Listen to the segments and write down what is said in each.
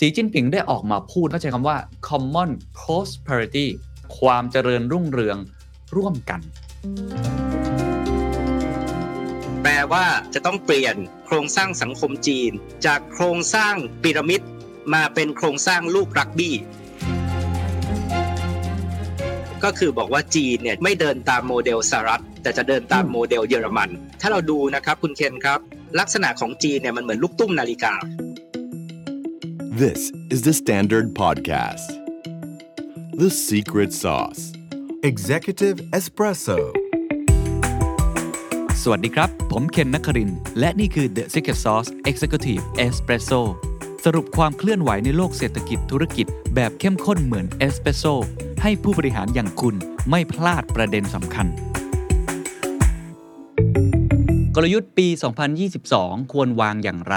สีจิ้นผิงได้ออกมาพูดเข้าใจคำว่า common prosperity ความเจริญรุ่งเรืองร่วมกัน แปลว่าจะต้องเปลี่ยนโครงสร้างสังคมจีน จากโครงสร้างพีระมิดมาเป็นโครงสร้างลูกรักบี้ ก็คือบอกว่าจีนเนี่ยไม่เดินตามโมเดลสหรัฐ แต่จะเดินตามโมเดลเยอรมัน ถ้าเราดูนะครับคุณเคนครับ ลักษณะของจีนเนี่ยมันเหมือนลูกตุ้มนาฬิกา This is the Standard Podcast. The Secret Sauce. Executive Espresso. สวัสดีครับ ผมเคนนักคริน และนี่คือ The Secret Sauce Executive Espresso สรุปความเคลื่อนไหวในโลกเศรษฐกิจธุรกิจแบบเข้มข้นเหมือนเอสเปรสโซให้ผู้บริหารอย่างคุณไม่พลาดประเด็นสำคัญ กลยุทธ์ปี 2022 ควรวางอย่างไร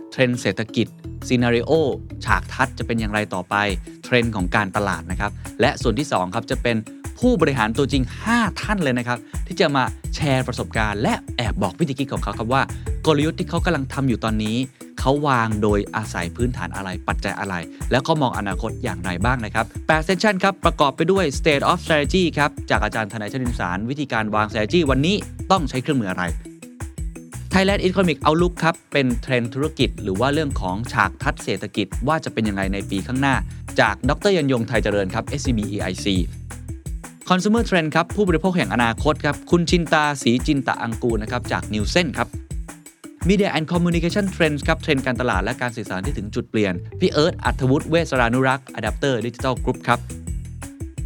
เทรนด์เศรษฐกิจ scenario ฉากทัศน์จะเป็นอย่างไรต่อไป เทรนด์ของการตลาดนะครับ และส่วนที่2ครับจะเป็นผู้บริหารตัวจริง 5 ท่านเลยนะครับ ที่จะมาแชร์ประสบการณ์ และแอบบอกวิธีคิดของเขาครับว่ากลยุทธ์ที่เขากำลังทำอยู่ตอนนี้ เขาวางโดยอาศัยพื้นฐานอะไรปัจจัยอะไร แล้วเขามองอนาคตอย่างไรบ้างนะครับ8 session ครับ ประกอบไปด้วย state of strategy ครับ จากอาจารย์ธนัยชรินทร์สาร วิธีการวาง strategy วันนี้ต้องใช้เครื่องมืออะไร Thailand Economic Outlook ครับ เป็นเทรนด์ธุรกิจ หรือว่าเรื่องของฉากทัศน์เศรษฐกิจว่าจะเป็นยังไงในปีข้างหน้า จากดรยันยงไทยเจริญครับ SCB EIC Consumer Trend ครับ ผู้บริโภคแห่งอนาคตครับ คุณชินตาสีจินตะอังกูนะครับ จากนิวเซนครับ Media and Communication Trends ครับ เทรนด์การตลาดและการสื่อสารที่ถึงจุดเปลี่ยน พี่เอิร์ธอัธวุฒิเวสรานุรักษ์ Adapter Digital Group ครับ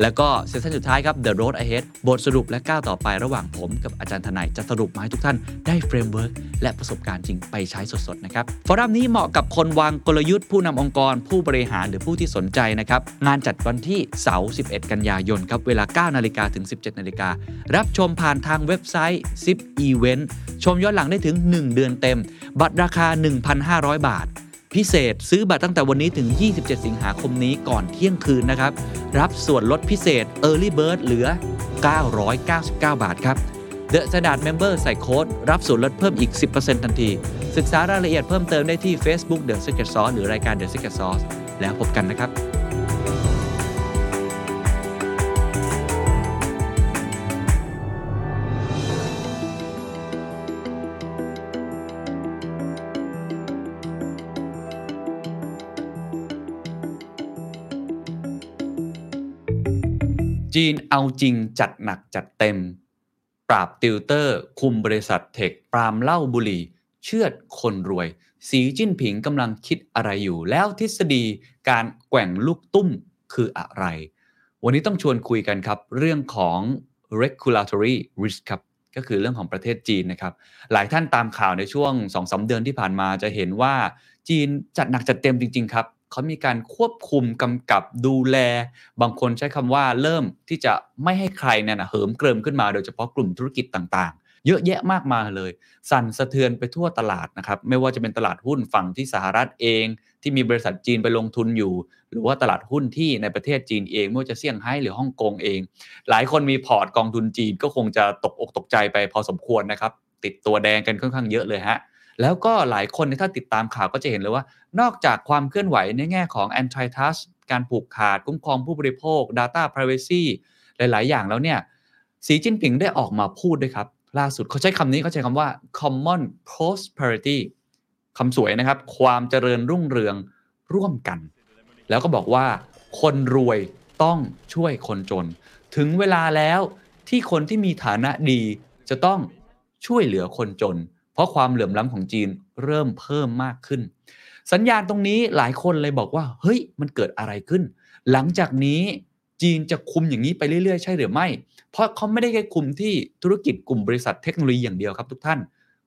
แล้วก็เซสชั่นสุดท้ายครับ The Road Ahead บทสรุปและก้าวต่อไประหว่างผมกับอาจารย์ทนายจะสรุปมาให้ทุกท่านได้ framework และประสบการณ์จริงไปใช้สดๆนะครับ forum นี้เหมาะกับคนวางกลยุทธ์ผู้นำองค์กร ผู้บริหารหรือผู้ที่สนใจนะครับงานจัดวันที่เสาร์ 11 กันยายนครับเวลา 9 นาฬิกาถึง 17 นาฬิการับชมผ่านทางเว็บไซต์ ZIP Event ชมย้อนหลังได้ถึง 1 เดือนเต็ม บัตรราคา 1,500 บาท พิเศษซื้อบัตรตั้งแต่วันนี้ถึง 27 สิงหาคมนี้ก่อนเที่ยงคืนนะครับ รับส่วนลดพิเศษ Early Bird เหลือ 999 บาทครับ The Standard Member ใส่โค้ด รับส่วนลดเพิ่มอีก 10%ทันที ศึกษารายละเอียดเพิ่มเติมได้ที่ Facebook The Secret Sauce หรือรายการ The Secret Sauce แล้วพบกันนะครับ จีนเอาจริงจัดหนักจัดเต็ม ปราบติวเตอร์ คุมบริษัทเทค ปรามเหล้าบุหรี่ เชือดคนรวย สีจิ้นผิงกำลังคิดอะไรอยู่ แล้วทฤษฎีการแกว่งลูกตุ้มคืออะไร วันนี้ต้องชวนคุยกันครับ เรื่องของ regulatory risk ครับก็คือเรื่องของประเทศจีนนะครับ หลายท่านตามข่าวในช่วง2อสเดือนที่ผ่านมาจะเห็นว่าจีนจัดหนักจัดเต็มจริง ๆ ครับ เขามีการควบคุมกำกับดูแล บางคนใช้คำว่าเริ่มที่จะไม่ให้ใครเนี่ยนะเหิมเกริมขึ้นมา โดยเฉพาะกลุ่มธุรกิจต่างๆ เยอะแยะมากมายเลย สั่นสะเทือนไปทั่วตลาดนะครับไม่ว่าจะเป็นตลาดหุ้นฝั่งที่สหรัฐเอง ที่มีบริษัทจีนไปลงทุนอยู่ หรือว่าตลาดหุ้นที่ในประเทศจีนเองไม่ว่าจะเซี่ยงไฮ้หรือฮ่องกงเอง หลายคนมีพอร์ตกองทุนจีนก็คงจะตกอกตกใจไปพอสมควรนะครับติดตัวแดงกันค่อนข้างเยอะเลยฮะ แล้วก็หลายคนถ้าติดตามข่าวก็จะเห็นเลยว่า นอกจากความเคลื่อนไหวในแง่ของ antitrust การผูกขาดคุ้มครองผู้บริโภค data privacy หลาย ๆ อย่างแล้วเนี่ยสีจิ้นผิงได้ออกมาพูดด้วยครับ ล่าสุดเขาใช้คำนี้เขาใช้คำว่า common prosperity คำสวยนะครับ ความเจริญรุ่งเรืองร่วมกัน แล้วก็บอกว่า คนรวยต้องช่วยคนจน ถึงเวลาแล้วที่คนที่มีฐานะดีจะต้องช่วยเหลือคนจน เพราะความเหลื่อมล้ำของจีนเริ่มเพิ่มมากขึ้น สัญญาณตรงนี้หลายคนเลยบอกว่า เฮ้ยมันเกิดอะไรขึ้น หลังจากนี้จีนจะคุมอย่างนี้ไปเรื่อยๆ ใช่หรือไม่ เพราะเขาไม่ได้แค่คุมที่ธุรกิจกลุ่มบริษัทเทคโนโลยีอย่างเดียวครับทุกท่าน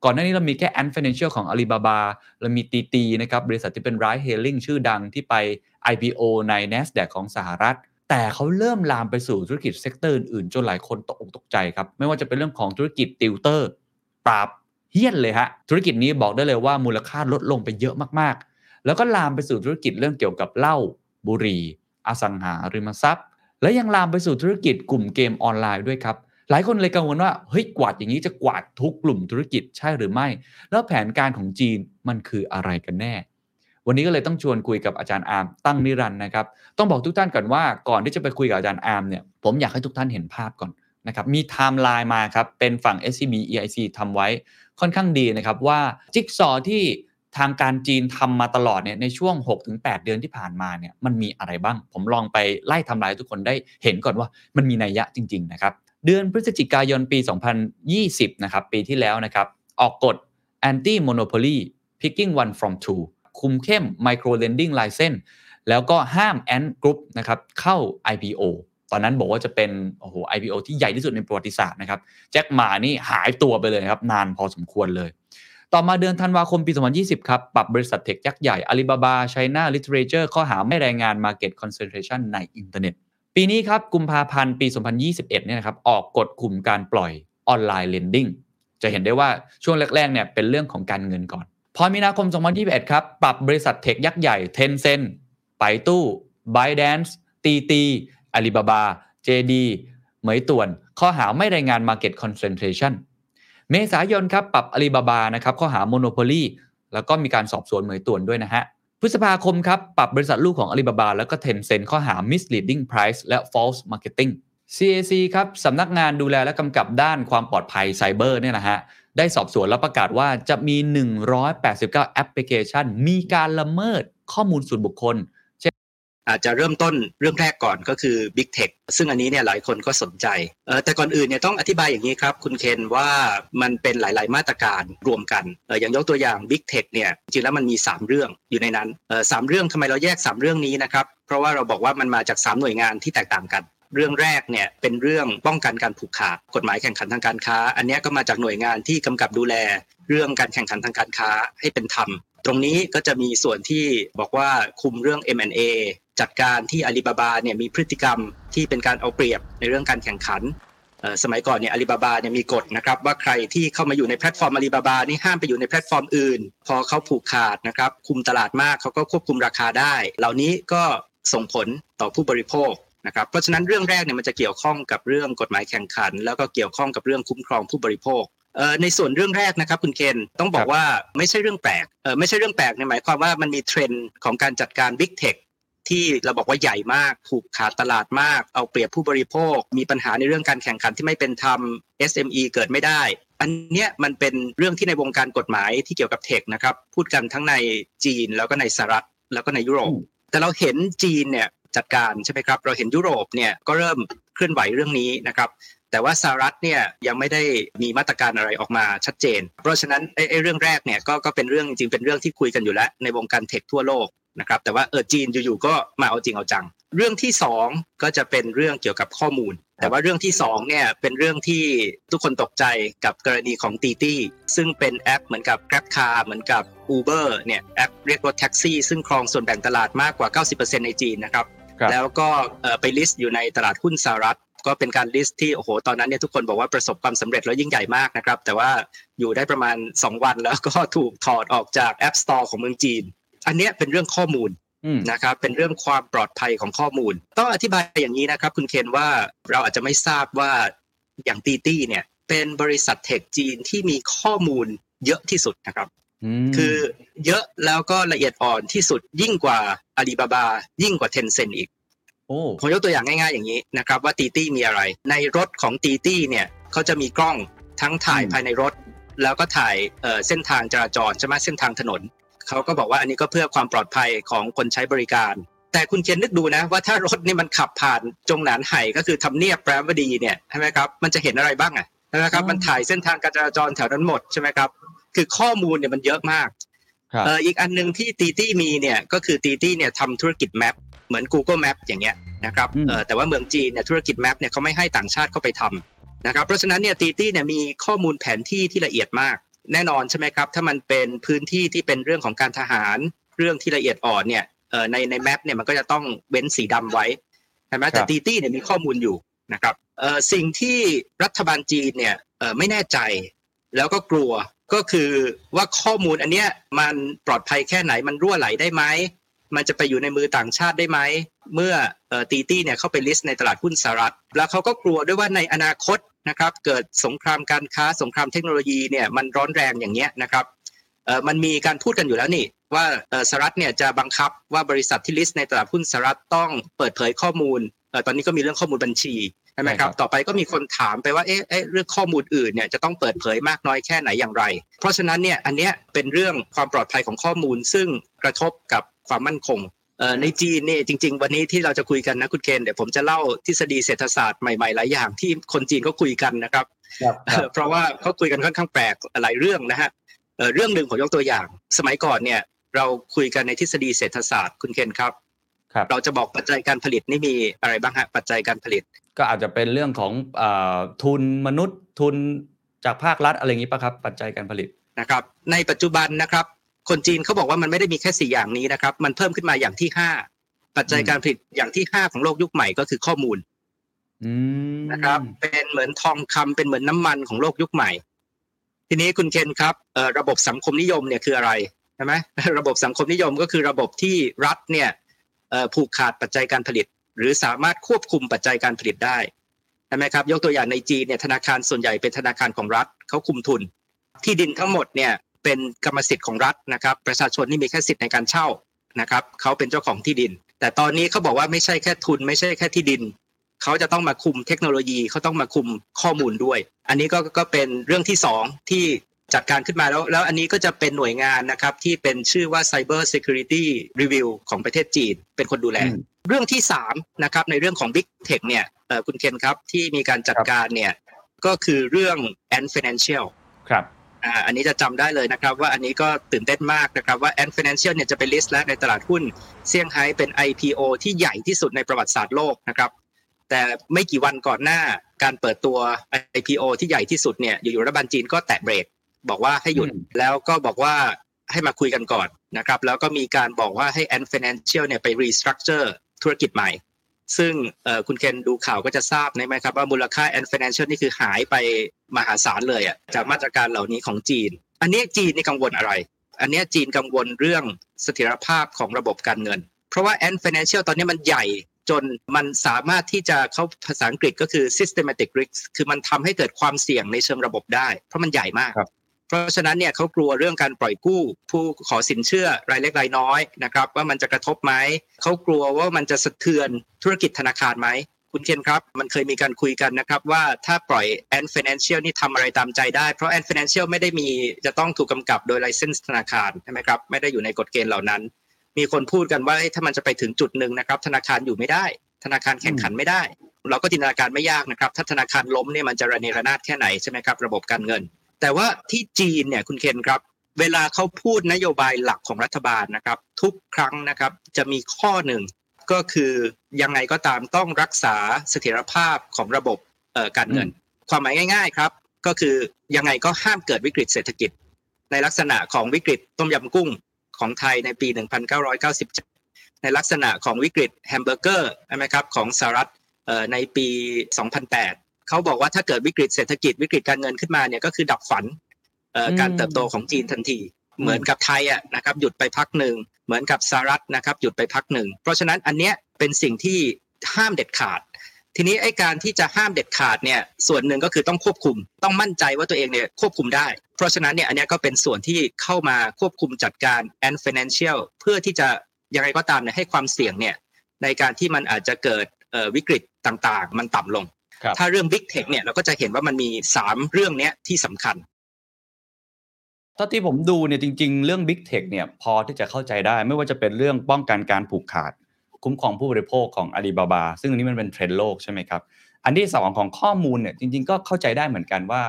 ก่อนหน้านี้เรามีแค่ Ant Financial ของ Alibaba เรามีตีตีนะครับบริษัทที่เป็น Ride Hailing ชื่อดังที่ไป IPO ใน NASDAQ ของสหรัฐ แต่เขาเริ่มลามไปสู่ธุรกิจ sector อื่นๆจนหลายคนตกอกตกใจครับ ไม่ว่าจะเป็นเรื่องของธุรกิจติวเตอร์ ปราบ เหี้ยนเลยฮะธุรกิจนี้บอกได้เลยว่ามูลค่าลดลงไปเยอะมากๆ แล้วก็ลามไปสู่ธุรกิจเรื่องเกี่ยวกับเหล้าบุหรี่อสังหาริมทรัพย์ และยังลามไปสู่ธุรกิจกลุ่มเกมออนไลน์ด้วยครับหลายคนเลยกังวลว่าเฮ้ยกวาดอย่างนี้จะกวาดทุกกลุ่มธุรกิจใช่หรือไม่ แล้วแผนการของจีนมันคืออะไรกันแน่ วันนี้ก็เลยต้องชวนคุยกับอาจารย์อาร์มตั้งนิรันด์นะครับ ต้องบอกทุกท่านก่อนว่าก่อนที่จะไปคุยกับอาจารย์อาร์มเนี่ยผมอยากให้ทุกท่านเห็นภาพก่อน นะครับมีไทม์ไลน์มาครับเป็นฝั่ง SCB EIC ทำไว้ค่อนข้างดีนะครับว่าจิ๊กซอที่ทางการจีนทำมาตลอดเนี่ยในช่วง 6-8 เดือนที่ผ่านมาเนี่ยมันมีอะไรบ้าง ผมลองไปไล่ทำลายทุกคนได้เห็นก่อนว่ามันมีนัยยะจริง ๆ นะครับ เดือนพฤศจิกายนปี 2020 นะครับ ปีที่แล้วนะครับ ออกกฎ anti monopoly picking one from two คุมเข้ม micro lending license แล้วก็ห้าม Ant Group นะครับเข้า IPO ตอนนั้นบอกว่าจะเป็นโอ้โห IPO ที่ใหญ่ที่สุดในประวัติศาสตร์นะครับแจ็คหมานี่หายตัวไปเลยครับนานพอสมควรเลย ต่อมาเดือนธันวาคมปี 2020 ครับ ปรับบริษัทเทคยักษ์ใหญ่ Alibaba China Literature ข้อหาไม่รายงาน Market Concentration ในอินเทอร์เน็ต ปีนี้ครับกุมภาพันธ์ปี 2021 เนี่ยนะครับออกกฎคุมการปล่อยออนไลน์ lending จะเห็นได้ว่าช่วงแรกๆเนี่ยเป็นเรื่องของการเงินก่อน พอมีนาคม 2021 ครับ ปรับบริษัทเทคยักษ์ใหญ่ Tencent ไปตู้ ByteDance ตีตี Alibaba JD เหมยต่วน ข้อหาไม่รายงาน Market Concentration เมษายนครับปรับ Alibaba นะครับข้อหา Monopoly แล้วก็มีการสอบสวนเหมยต่วนด้วยนะฮะพฤษภาคมครับปรับบริษัทลูกของ Alibaba แล้วก็ Tencent ข้อหา misleading price และ false marketing CAC ครับสำนักงานดูแลและกำกับด้านความปลอดภัยไซเบอร์เนี่ยนะฮะได้สอบสวนแล้วประกาศว่าจะมี 189 แอปพลิเคชัน มีการละเมิดข้อมูลส่วนบุคคล อาจจะเริ่มต้นเรื่องแรกก่อนก็คือ Big Tech ซึ่งอันนี้เนี่ยหลายคนก็สนใจ แต่ก่อนอื่นเนี่ยต้องอธิบายอย่างนี้ครับ คุณเคนว่ามันเป็นหลาย ๆ มาตรการรวมกันอย่างยกตัวอย่าง Big Tech เนี่ยจริงแล้วมันมี 3 เรื่องอยู่ในนั้นสามเรื่องทำไมเราแยก 3 เรื่องนี้นะครับเพราะว่าเราบอกว่ามันมาจาก 3 หน่วยงานที่แตกต่างกันเรื่องแรกเนี่ยเป็นเรื่องป้องกันการผูกขาดกฎหมายแข่งขันทางการค้า อันนี้ก็มาจากหน่วยงานที่กำกับดูแล เรื่องการแข่งขันทางการค้าให้เป็นธรรม ตรงนี้ก็จะมีส่วนที่บอกว่าคุมเรื่อง M&A จัดการที่อาลีบาบาเนี่ยมีพฤติกรรมที่เป็นการเอาเปรียบในเรื่องการแข่งขันสมัยก่อนเนี่ยอาลีบาบาเนี่ยมีกฎนะครับว่าใครที่เข้ามาอยู่ในแพลตฟอร์มอาลีบาบานี่ห้ามไปอยู่ในแพลตฟอร์มอื่น พอเขาผูกขาดนะครับคุมตลาดมากเขาก็ควบคุมราคาได้ เหล่านี้ก็ส่งผลต่อผู้บริโภคนะครับเพราะฉะนั้นเรื่องแรกเนี่ยมันจะเกี่ยวข้องกับเรื่องกฎหมายแข่งขัน แล้วก็เกี่ยวข้องกับเรื่องคุ้มครองผู้บริโภค ในส่วนเรื่องแรกนะครับคุณเคนต้องบอกว่าไม่ใช่เรื่องแปลกไม่ใช่เรื่องแปลกในหมายความว่ามันมีเทรนด์ของการจัดการ Big Tech ที่เราบอกว่าใหญ่มากผูกขาดตลาดมาก เอาเปรียบผู้บริโภค มีปัญหาในเรื่องการแข่งขันที่ไม่เป็นธรรม SME เกิดไม่ได้ อันเนี้ยมันเป็นเรื่องที่ในวงการกฎหมายที่เกี่ยวกับเทคนะครับพูดกันทั้งในจีนแล้วก็ในสหรัฐแล้วก็ในยุโรป แต่เราเห็นจีนเนี่ยจัดการใช่ไหมครับ เราเห็นยุโรปเนี่ยก็เริ่มเคลื่อนไหวเรื่องนี้นะครับ แต่ว่าสหรัฐเนี่ยยังไม่ได้มีมาตรการอะไรออกมาชัดเจน เพราะฉะนั้นไอ้เรื่องแรกเนี่ยก็ก็เป็นเรื่องจริงเป็นเรื่องที่คุยกันอยู่แล้วในวงการเทคทั่วโลกนะครับแต่ว่าเออจีนอยู่ๆก็มาเอาจริงเอาจัง เรื่องที่ 2 ก็จะเป็นเรื่องเกี่ยวกับข้อมูล แต่ว่าเรื่องที่2เนี่ยเป็นเรื่องที่ทุกคนตกใจกับกรณีของตีตี้ซึ่งเป็นแอปเหมือนกับ Grab Car เหมือนกับ Uber เนี่ยแอปเรียกรถแท็กซี่ซึ่งครองส่วนแบ่งตลาดมากกว่า 90%ในจีนนะครับแล้วก็ไป list อยู่ในตลาดหุ้นสหรัฐ ก็เป็นการ list ที่โอ้โหตอนนั้นเนี่ยทุกคนบอกว่าประสบความสำเร็จแล้วยิ่งใหญ่มากนะครับ แต่ว่าอยู่ได้ประมาณ 2 วันแล้วก็ถูกถอดออกจาก App Store ของเมืองจีน อันนี้เป็นเรื่องข้อมูลนะครับเป็นเรื่องความปลอดภัยของข้อมูล ต้องอธิบายอย่างนี้นะครับ คุณเคนว่าเราอาจจะไม่ทราบว่าอย่างตีตี้เนี่ยเป็นบริษัทเทคจีนที่มีข้อมูลเยอะที่สุดนะครับคือเยอะแล้วก็ละเอียดอ่อนที่สุดยิ่งกว่าอาลีบาบายิ่งกว่าเทนเซนอีก ผมยกตัวอย่างง่ายๆอย่างนี้นะครับว่าตีตี้มีอะไร ในรถของตีตี้เนี่ยเขาจะมีกล้องทั้งถ่ายภายในรถ แล้วก็ถ่ายเส้นทางจราจรใช่ไหมเส้นทางถนนเขาก็บอกว่าอันนี้ก็เพื่อความปลอดภัยของคนใช้บริการ แต่คุณเคนนึกดูนะว่าถ้ารถนี่มันขับผ่านจงหนานไห่ก็คือทำเนียบประธานาธิบดีเนี่ยใช่ไหมครับมันจะเห็นอะไรบ้างอะนะครับอ๋อมันถ่ายเส้นทางการจราจรแถวนั้นหมดใช่ไหมครับคือข้อมูลเนี่ยมันเยอะมากครับเอ่ออีกอันหนึ่งที่ตีตี้มีเนี่ยก็คือตีตี้เนี่ยทำธุรกิจ map เหมือน Google Map อย่างเงี้ยนะครับอืมเอ่อแต่ว่าเมืองจีนเนี่ยธุรกิจ map เนี่ยเขาไม่ให้ต่างชาติเข้าไปทำนะครับเพราะฉะนั้นเนี่ยตีตี้เนี่ยมีข้อมูลแผนที่ที่ละเอียดมาก แน่นอนใช่ไหมครับถ้ามันเป็นพื้นที่ที่เป็นเรื่องของการทหาร เรื่องที่ละเอียดอ่อนเนี่ยเอ่อในใน map เนี่ยมันก็จะต้องเว้นสีดำไว้ใช่ไหมแต่ครับตีตี้เนี่ยมีข้อมูลอยู่นะครับเอ่อสิ่งที่รัฐบาลจีนเนี่ยเอ่อไม่แน่ใจ แล้วก็กลัวก็คือว่าข้อมูลอันเนี้ยมันปลอดภัยแค่ไหนมันรั่วไหลได้ไหม มันจะไปอยู่ในมือต่างชาติได้ไหม เมื่อเอ่อตีตี้เนี่ยเข้าไป list ในตลาดหุ้นสหรัฐ แล้วเขาก็กลัวด้วยว่าในอนาคตนะครับเกิดสงครามการค้าสงครามเทคโนโลยีเนี่ยมันร้อนแรงอย่างเงี้ยนะครับเอ่อมันมีการพูดกันอยู่แล้วนี่ว่าเอ่อสหรัฐเนี่ยจะบังคับว่าบริษัทที่ลิสต์ในตลาดหุ้นสหรัฐต้องเปิดเผยข้อมูลเอ่อตอนนี้ก็มีเรื่องข้อมูลบัญชีใช่ไหมครับใช่ครับต่อไปก็มีคนถามไปว่าเอ๊ะเอ๊ะเรื่องข้อมูลอื่นเนี่ยจะต้องเปิดเผยมากน้อยแค่ไหนอย่างไร เพราะฉะนั้นเนี่ยอันเนี้ยเป็นเรื่องความปลอดภัยของข้อมูลซึ่งกระทบกับ ความมั่นคงเอ่อในจีนเนี่ยจริง ๆ วันนี้ที่เราจะคุยกันนะคุณเคนเดี๋ยวผมจะเล่าทฤษฎีเศรษฐศาสตร์ใหม่ๆหลายอย่างที่คนจีนก็คุยกันนะครับเอ่อเพราะว่าเขาคุยกันค่อนข้างแปลกหลายเรื่องนะฮะเอ่อเรื่องหนึ่งผมยกตัวอย่าง สมัยก่อนเนี่ยเราคุยกันในทฤษฎีเศรษฐศาสตร์คุณเคนครับครับเราจะบอกปัจจัยการผลิตนี่มีอะไรบ้างฮะปัจจัยการผลิต ก็อาจจะเป็นเรื่องของเออทุนมนุษย์ทุนจากภาครัฐอะไรอย่างนี้ป่ะครับ ปัจจัยการผลิตนะครับ ในปัจจุบันนะครับ คนจีนเขาบอกว่ามันไม่ได้มีแค่สี่อย่างนี้นะครับ มันเพิ่มขึ้นมาอย่างที่ห้าปัจจัยการผลิตอย่างที่ห้าของโลกยุคใหม่ก็คือข้อมูลอืมนะครับ เป็นเหมือนทองคำเป็นเหมือนน้ำมันของโลกยุคใหม่ ทีนี้คุณเคนครับเอ่อระบบสังคมนิยมเนี่ยคืออะไรใช่ไหมระบบสังคมนิยมก็คือระบบที่รัฐเนี่ยเอ่อผูกขาดปัจจัยการผลิต หรือสามารถควบคุมปัจจัยการผลิตได้ใช่ไหมครับ ยกตัวอย่างในจีนเนี่ยธนาคารส่วนใหญ่เป็นธนาคารของรัฐเขาคุมทุน ที่ดินทั้งหมดเนี่ย เป็นกรรมสิทธิ์ของรัฐนะครับ ประชาชนนี่มีแค่สิทธิ์ในการเช่านะครับเขาเป็นเจ้าของที่ดิน แต่ตอนนี้เขาบอกว่าไม่ใช่แค่ทุน ไม่ใช่แค่ที่ดินเขาจะต้องมาคุมเทคโนโลยีเขาต้องมาคุมข้อมูลด้วย อันนี้ก็ก็เป็นเรื่องที่สองที่จัดการขึ้นมาแล้ว แล้วอันนี้ก็จะเป็นหน่วยงานนะครับ ที่เป็นชื่อว่า Cyber Security Review ของประเทศจีน เป็นคนดูแลอืมเรื่องที่สามนะครับในเรื่องของ Big Tech เนี่ยเอ่อคุณเคนครับที่มีการจัดการเนี่ยก็คือเรื่อง Ant Financial ครับ อ่าอันนี้จะจำได้เลยนะครับว่าอันนี้ก็ตื่นเต้นมากนะครับว่า Ant Financial เนี่ยจะไปลิสต์แล้วในตลาดหุ้นเซี่ยงไฮ้เป็น IPO ที่ใหญ่ที่สุดในประวัติศาสตร์โลกนะครับแต่ไม่กี่วันก่อนหน้าการเปิดตัว IPO ที่ใหญ่ที่สุดเนี่ยอยู่ๆรัฐบาลจีนก็แตะเบรกบอกว่าให้หยุดอืมแล้วก็บอกว่าให้มาคุยกันก่อนนะครับแล้วก็มีการบอกว่าให้ Ant Financial เนี่ยไป restructure ธุรกิจใหม่ ซึ่งคุณเคนดูข่าวก็จะทราบไหมครับว่ามูลค่า Ant Financial นี่คือหายไปมหาศาลเลยอะจากมาตรการเหล่านี้ของจีน อันนี้จีนนี่กังวลอะไร อันนี้จีนกังวลเรื่องเสถียรภาพของระบบการเงิน เพราะว่า Ant Financial ตอนนี้มันใหญ่จนมันสามารถที่จะเข้าภาษาอังกฤษก็คือ systematic risk คือมันทำให้เกิดความเสี่ยงในเชิงระบบได้ เพราะมันใหญ่มาก เพราะฉะนั้นเนี่ยเขากลัวเรื่องการปล่อยกู้ ผู้ขอสินเชื่อรายเล็กรายน้อยนะครับว่ามันจะกระทบไหมเขากลัวว่ามันจะสะเทือนธุรกิจธนาคารไหมคุณเคนครับ มันเคยมีการคุยกันนะครับว่าถ้าปล่อย Ant Financial นี่ทำอะไรตามใจได้ เพราะ Ant Financial ไม่ได้มีจะต้องถูกกำกับโดย license ธนาคารใช่ไหมครับไม่ได้อยู่ในกฎเกณฑ์เหล่านั้น มีคนพูดกันว่าถ้ามันจะไปถึงจุดหนึ่งนะครับธนาคารอยู่ไม่ได้ ธนาคารแข่งขันไม่ได้ เราก็จินตนาการไม่ยากนะครับถ้าธนาคารล้มเนี่ยมันจะระเนระนาดแค่ไหนใช่ไหมครับระบบการเงิน แต่ว่าที่จีนเนี่ยคุณเคนครับ เวลาเขาพูดนโยบายหลักของรัฐบาลนะครับ ทุกครั้งนะครับจะมีข้อหนึ่งก็คือยังไงก็ตามต้องรักษาเสถียรภาพของระบบเอ่อการเงิน ความหมายง่าย ๆครับ ก็คือยังไงก็ห้ามเกิดวิกฤตเศรษฐกิจ ในลักษณะของวิกฤตต้มยำกุ้งของไทยในปี 1997 ในลักษณะของวิกฤตแฮมเบอร์เกอร์ใช่ไหมครับของสหรัฐเอ่อในปี 2008 เขาบอกว่าถ้าเกิดวิกฤตเศรษฐกิจวิกฤตการเงินขึ้นมาเนี่ยก็คือดับฝันเอ่ออมการเติบโตของจีนทันที เหมือนกับไทยอะนะครับหยุดไปพักหนึ่งเหมือนกับสหรัฐนะครับหยุดไปพักหนึ่งเพราะฉะนั้นอันเนี้ยเป็นสิ่งที่ห้ามเด็ดขาด ทีนี้ไอ้การที่จะห้ามเด็ดขาดเนี่ยส่วนหนึ่งก็คือต้องควบคุม ต้องมั่นใจว่าตัวเองเนี่ยควบคุมได้ เพราะฉะนั้นเนี่ยอันเนี้ยก็เป็นส่วนที่เข้ามาควบคุมจัดการ and financial เพื่อที่จะยังไงก็ตามเนี่ยให้ความเสี่ยงเนี่ยในการที่มันอาจจะเกิดเอ่อวิกฤตต่างๆ มันต่ำลงครับ ถ้าเรื่อง Big Tech เนี่ยเราก็จะเห็นว่ามันมี 3 เรื่องเนี้ยที่สำคัญเท่าที่ผมดูเนี่ยจริง ๆ เรื่อง Big Tech เนี่ยพอที่จะเข้าใจได้ ไม่ว่าจะเป็นเรื่องป้องกันการผูกขาด คุ้มครองผู้บริโภคของอาลีบาบาซึ่งอันนี้มันเป็นเทรนด์โลกใช่ไหมครับ อันที่สองของข้อมูลเนี่ยจริง ๆ ก็เข้าใจได้เหมือนกันว่า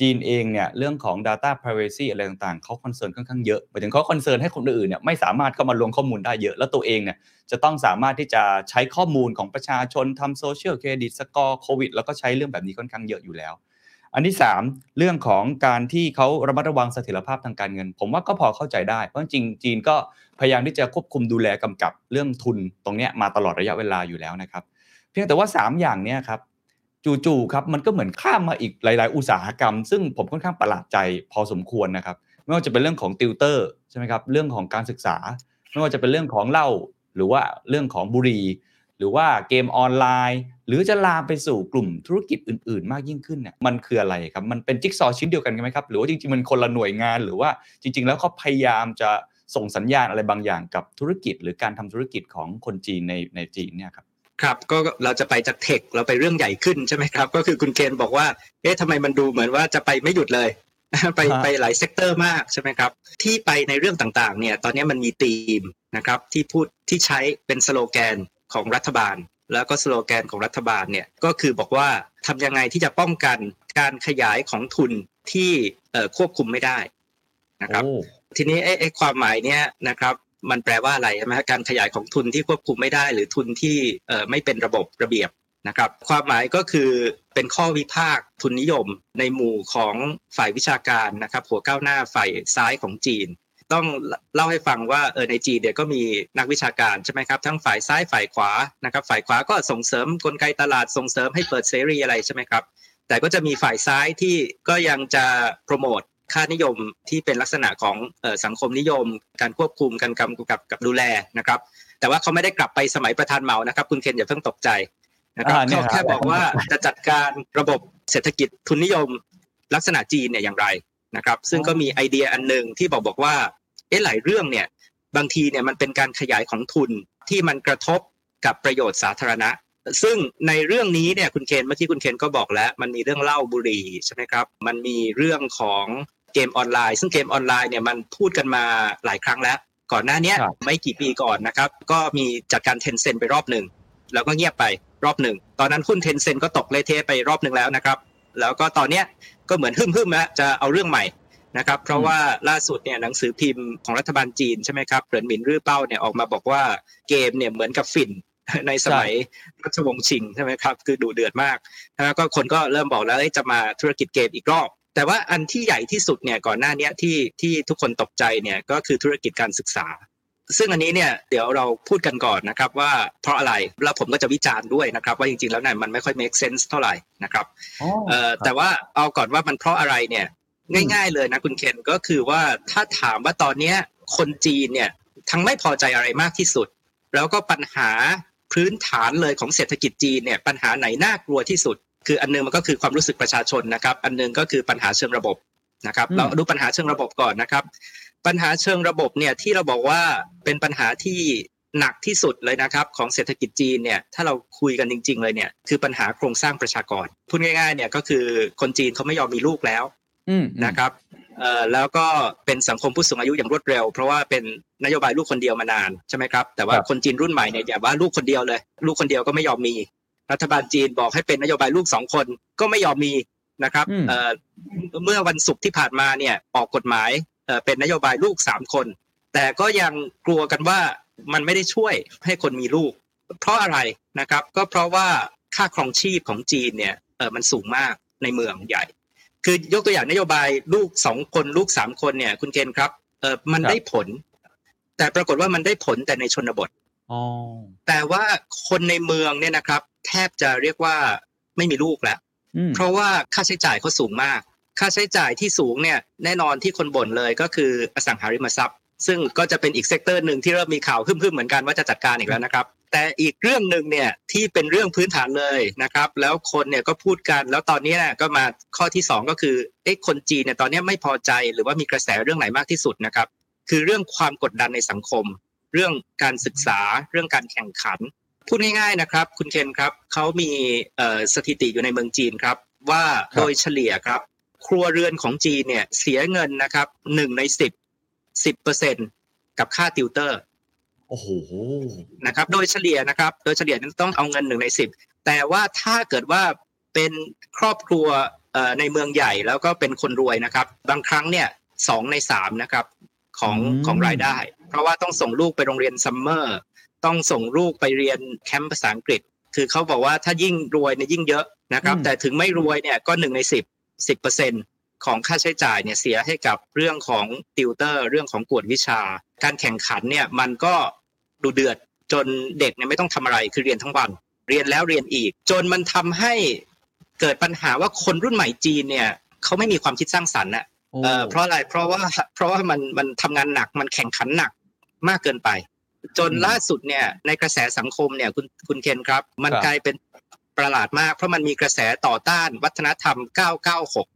จีนเองเนี่ยเรื่องของ Data Privacy อะไรต่างๆเขา concern ค่อนข้างเยอะหมายถึงเขา concern ให้คนอื่นเนี่ยไม่สามารถเข้ามาล้วงข้อมูลได้เยอะ แล้วตัวเองเนี่ยจะต้องสามารถที่จะใช้ข้อมูลของประชาชนทำ social credit score โควิดแล้วก็ใช้เรื่องแบบนี้ค่อนข้างเยอะอยู่แล้ว อันที่ 3 เรื่องของการที่เขาระมัดระวังเสถียรภาพทางการเงิน ผมว่าก็พอเข้าใจได้เพราะจริงจีนก็พยายามที่จะควบคุมดูแลกำกับเรื่องทุนตรงนี้มาตลอดระยะเวลาอยู่แล้วนะครับ เพียงแต่ว่า 3 อย่างเนี้ยครับ จู่ๆครับมันก็เหมือนข้ามมาอีกหลาย ๆ อุตสาหกรรม ซึ่งผมค่อนข้างประหลาดใจพอสมควรนะครับ ไม่ว่าจะเป็นเรื่องของติวเตอร์ใช่ไหมครับเรื่องของการศึกษา ไม่ว่าจะเป็นเรื่องของเหล้าหรือว่าเรื่องของบุหรี่หรือว่าเกมออนไลน์ หรือจะลามไปสู่กลุ่มธุรกิจอื่น ๆ มากยิ่งขึ้นเนี่ยมันคืออะไรครับ มันเป็นจิ๊กซอว์ชิ้นเดียวกันไหมครับ หรือว่าจริง ๆ มันคนละหน่วยงาน หรือว่าจริง ๆ แล้วเขาพยายามจะส่งสัญญาณอะไรบางอย่างกับธุรกิจ หรือการทำธุรกิจของคนจีนในในจีนเนี่ยครับ ครับก็เราจะไปจาก tech เราไปเรื่องใหญ่ขึ้นใช่ไหมครับ ก็คือคุณเคนบอกว่า เอ๊ะทำไมมันดูเหมือนว่าจะไปไม่หยุดเลยไปฮะไไปหลาย sector มากใช่ไหมครับ ที่ไปในเรื่องต่างๆ เนี่ย ตอนนี้มันมีธีมนะครับที่พูดที่ใช้เป็นสโลแกนของรัฐบาล แล้วก็สโลแกนของรัฐบาลเนี่ยก็คือบอกว่าทำยังไงที่จะป้องกันการขยายของทุนที่เอ่อควบคุมไม่ได้นะครับโอ้ทีนี้ไอ้ไอ้ความหมายเนี้ยนะครับ มันแปลว่าอะไรใช่ไหมการขยายของทุนที่ควบคุมไม่ได้ หรือทุนที่ไม่เป็นระบบระเบียบนะครับความหมายก็คือเป็นข้อวิพากษ์ทุนนิยมในหมู่ของฝ่ายวิชาการนะครับหัวก้าวหน้าฝ่ายซ้ายของจีน ต้องเล่าให้ฟังว่าเออในจีนเนี่ยก็มีนักวิชาการใช่ไหมครับทั้งฝ่ายซ้ายฝ่ายขวานะครับฝ่ายขวาก็ส่งเสริมกลไกตลาดส่งเสริมให้เปิดเสรีอะไรใช่ไหมครับแต่ก็จะมีฝ่ายซ้ายที่ก็ยังจะโปรโมท ค่านิยมที่เป็นลักษณะของเอ่อสังคมนิยม การควบคุมการกำกับกับดูแลนะครับ แต่ว่าเขาไม่ได้กลับไปสมัยประธานเหมานะครับ คุณเคนอย่าเพิ่งตกใจนะครับอ่าเนี่ยเขาครับแค่บอกว่าจะจัดการระบบเศรษฐกิจทุนนิยม ลักษณะจีนเนี่ยอย่างไรนะครับ ซึ่งก็มีไอเดียอันหนึ่งที่บอกบอกว่าเอ๊ะหลายเรื่องเนี่ยบางทีเนี่ยมันเป็นการขยายของทุนที่มันกระทบกับประโยชน์สาธารณะ ซึ่งในเรื่องนี้เนี่ยคุณเคนเมื่อกี้คุณเคนก็บอกแล้ว มันมีเรื่องเหล้าบุหรี่ใช่ไหมครับ มันมีเรื่องของ เกมออนไลน์ ซึ่งเกมออนไลน์เนี่ยมันพูดกันมาหลายครั้งแล้ว ก่อนหน้าเนี้ยครับไม่กี่ปีก่อนนะครับ ก็มีจัดการเทนเซ็นไปรอบหนึ่งแล้วก็เงียบไปรอบหนึ่ง ตอนนั้นหุ้นเทนเซ็นก็ตกเละเทะไปรอบหนึ่งแล้วนะครับ แล้วก็ตอนเนี้ยก็เหมือนหึ่มหึมๆแล้วจะเอาเรื่องใหม่นะครับ เพราะว่าล่าสุดเนี่ยหนังสือพิมพ์ของรัฐบาลจีนใช่ไหมครับเหรินหมินรื่อเป้าเนี่ยออกมาบอกว่าเกมเนี่ยเหมือนกับฝิ่นในสมัยรัชวงศ์ชิงใช่ไหมครับ คือดูเดือดมากแล้วก็คนก็เริ่มบอกแล้วเอ้ยจะมาธุรกิจเกมอีกรอบ แต่ว่าอันที่ใหญ่ที่สุดเนี่ยก่อนหน้าเนี้ยที่ที่ทุกคนตกใจเนี่ยก็คือธุรกิจการศึกษา ซึ่งอันนี้เนี่ยเดี๋ยวเราพูดกันก่อนนะครับว่าเพราะอะไรแล้วผมก็จะวิจารณ์ด้วยนะครับ ว่าจริงๆแล้วเนี่ยมันไม่ค่อย make sense เท่าไหร่นะครับอ๋อเอ่อแต่ว่าเอาก่อนว่ามันเพราะอะไรเนี่ยง่าย ๆเลยนะคุณเคนก็คือว่าถ้าถามว่าตอนเนี้ยคนจีนเนี่ยทั้งไม่พอใจอะไรมากที่สุด แล้วก็ปัญหาพื้นฐานเลยของเศรษฐกิจจีนเนี่ยปัญหาไหนน่ากลัวที่สุด คืออันหนึงมันก็คือความรู้สึกประชาชนนะครับ อันหนึงก็คือปัญหาเชิงระบบนะครับอืมเราดูปัญหาเชิงระบบก่อนนะครับ ปัญหาเชิงระบบเนี่ยที่เราบอกว่าเป็นปัญหาที่หนักที่สุดเลยนะครับของเศรษฐกิจจีนเนี่ยถ้าเราคุยกันจริง ๆ เลยเนี่ยคือปัญหาโครงสร้างประชากรพูดง่าย ๆ เนี่ยก็คือคนจีนเขาไม่ยอมมีลูกแล้วอืมนะครับเอ่อแล้วก็เป็นสังคมผู้สูงอายุอย่างรวดเร็ว เพราะว่าเป็นนโยบายลูกคนเดียวมานานใช่ไหมครับแต่ว่าคนจีนรุ่นใหม่เนี่ยอย่าว่าลูกคนเดียวเลย ลูกคนเดียวก็ไม่ยอมมี รัฐบาลจีนบอกให้เป็นนโยบายลูกสองคนก็ไม่ยอมมีนะครับอืมเอ่อเมื่อวันศุกร์ที่ผ่านมาเนี่ยออกกฎหมายเอ่อเป็นนโยบายลูกสามคน แต่ก็ยังกลัวกันว่ามันไม่ได้ช่วยให้คนมีลูก เพราะอะไรนะครับ ก็เพราะว่าค่าครองชีพของจีนเนี่ยเออมันสูงมากในเมืองใหญ่ คือยกตัวอย่างนโยบายลูกสองคนลูกสามคนเนี่ยคุณเกณฑ์ครับเออมันครับได้ผล แต่ปรากฏว่ามันได้ผลแต่ในชนบทอ๋อ แต่ว่าคนในเมืองเนี่ยนะครับ แทบจะเรียกว่าไม่มีลูกแล้วอืมเพราะว่าค่าใช้จ่ายเขาสูงมาก ค่าใช้จ่ายที่สูงเนี่ยแน่นอนที่คนบ่นเลยก็คืออสังหาริมทรัพย์ ซึ่งก็จะเป็นอีก sector หนึ่งที่เริ่มมีข่าวพึมๆเหมือนกันว่าจะจัดการอีกแล้วนะครับ แต่อีกเรื่องหนึ่งเนี่ยที่เป็นเรื่องพื้นฐานเลยนะครับ แล้วคนเนี่ยก็พูดกันแล้วตอนนี้เนี่ยก็มาข้อที่สองก็คือเอ๊ะคนจีนเนี่ยตอนนี้ไม่พอใจหรือว่ามีกระแสเรื่องไหนมากที่สุดนะครับ คือเรื่องความกดดันในสังคม เรื่องการศึกษาเรื่องการแข่งขัน พูดง่ายๆนะครับ คุณเคนครับเขามีเอ่อสถิติอยู่ในเมืองจีนครับ ว่าครับโดยเฉลี่ยครับ ครัวเรือนของจีนเนี่ยเสียเงินนะครับหนึ่งในสิบสิบเปอร์เซ็นกับค่าติวเตอร์โอ้โหนะครับ โดยเฉลี่ยนะครับ โดยเฉลี่ยนั้นต้องเอาเงินหนึ่งในสิบแต่ว่าถ้าเกิดว่าเป็นครอบครัวเอ่อในเมืองใหญ่แล้วก็เป็นคนรวยนะครับ บางครั้งเนี่ยสองในสามนะครับของอืมของรายได้ เพราะว่าต้องส่งลูกไปโรงเรียนซัมเมอร์ต้องส่งลูกไปเรียนแคมป์ภาษาอังกฤษ คือเขาบอกว่าถ้ายิ่งรวยเนี่ยยิ่งเยอะนะครับ แต่ถึงไม่รวยเนี่ยก็หนึ่งในสิบสิบเปอร์เซ็นต์ของค่าใช้จ่ายเนี่ยเสียให้กับเรื่องของติวเตอร์ เรื่องของกวดวิชา การแข่งขันเนี่ยมันก็ดูเดือดจนเด็กเนี่ยไม่ต้องทำอะไรคือเรียนทั้งวัน เรียนแล้วเรียนอีก จนมันทำให้เกิดปัญหาว่าคนรุ่นใหม่จีนเนี่ยเขาไม่มีความคิดสร้างสรรค์น่ะโอ้เอ่อเพราะอะไรเพราะว่าเพราะว่ามันมันทำงานหนักมันแข่งขันหนัก มากเกินไป จนล่าสุดเนี่ยในกระแสสังคมเนี่ยคุณคุณเคนครับ มันกลายเป็นประหลาดมาก เพราะมันมีกระแสต่อต้านวัฒนธรรม 996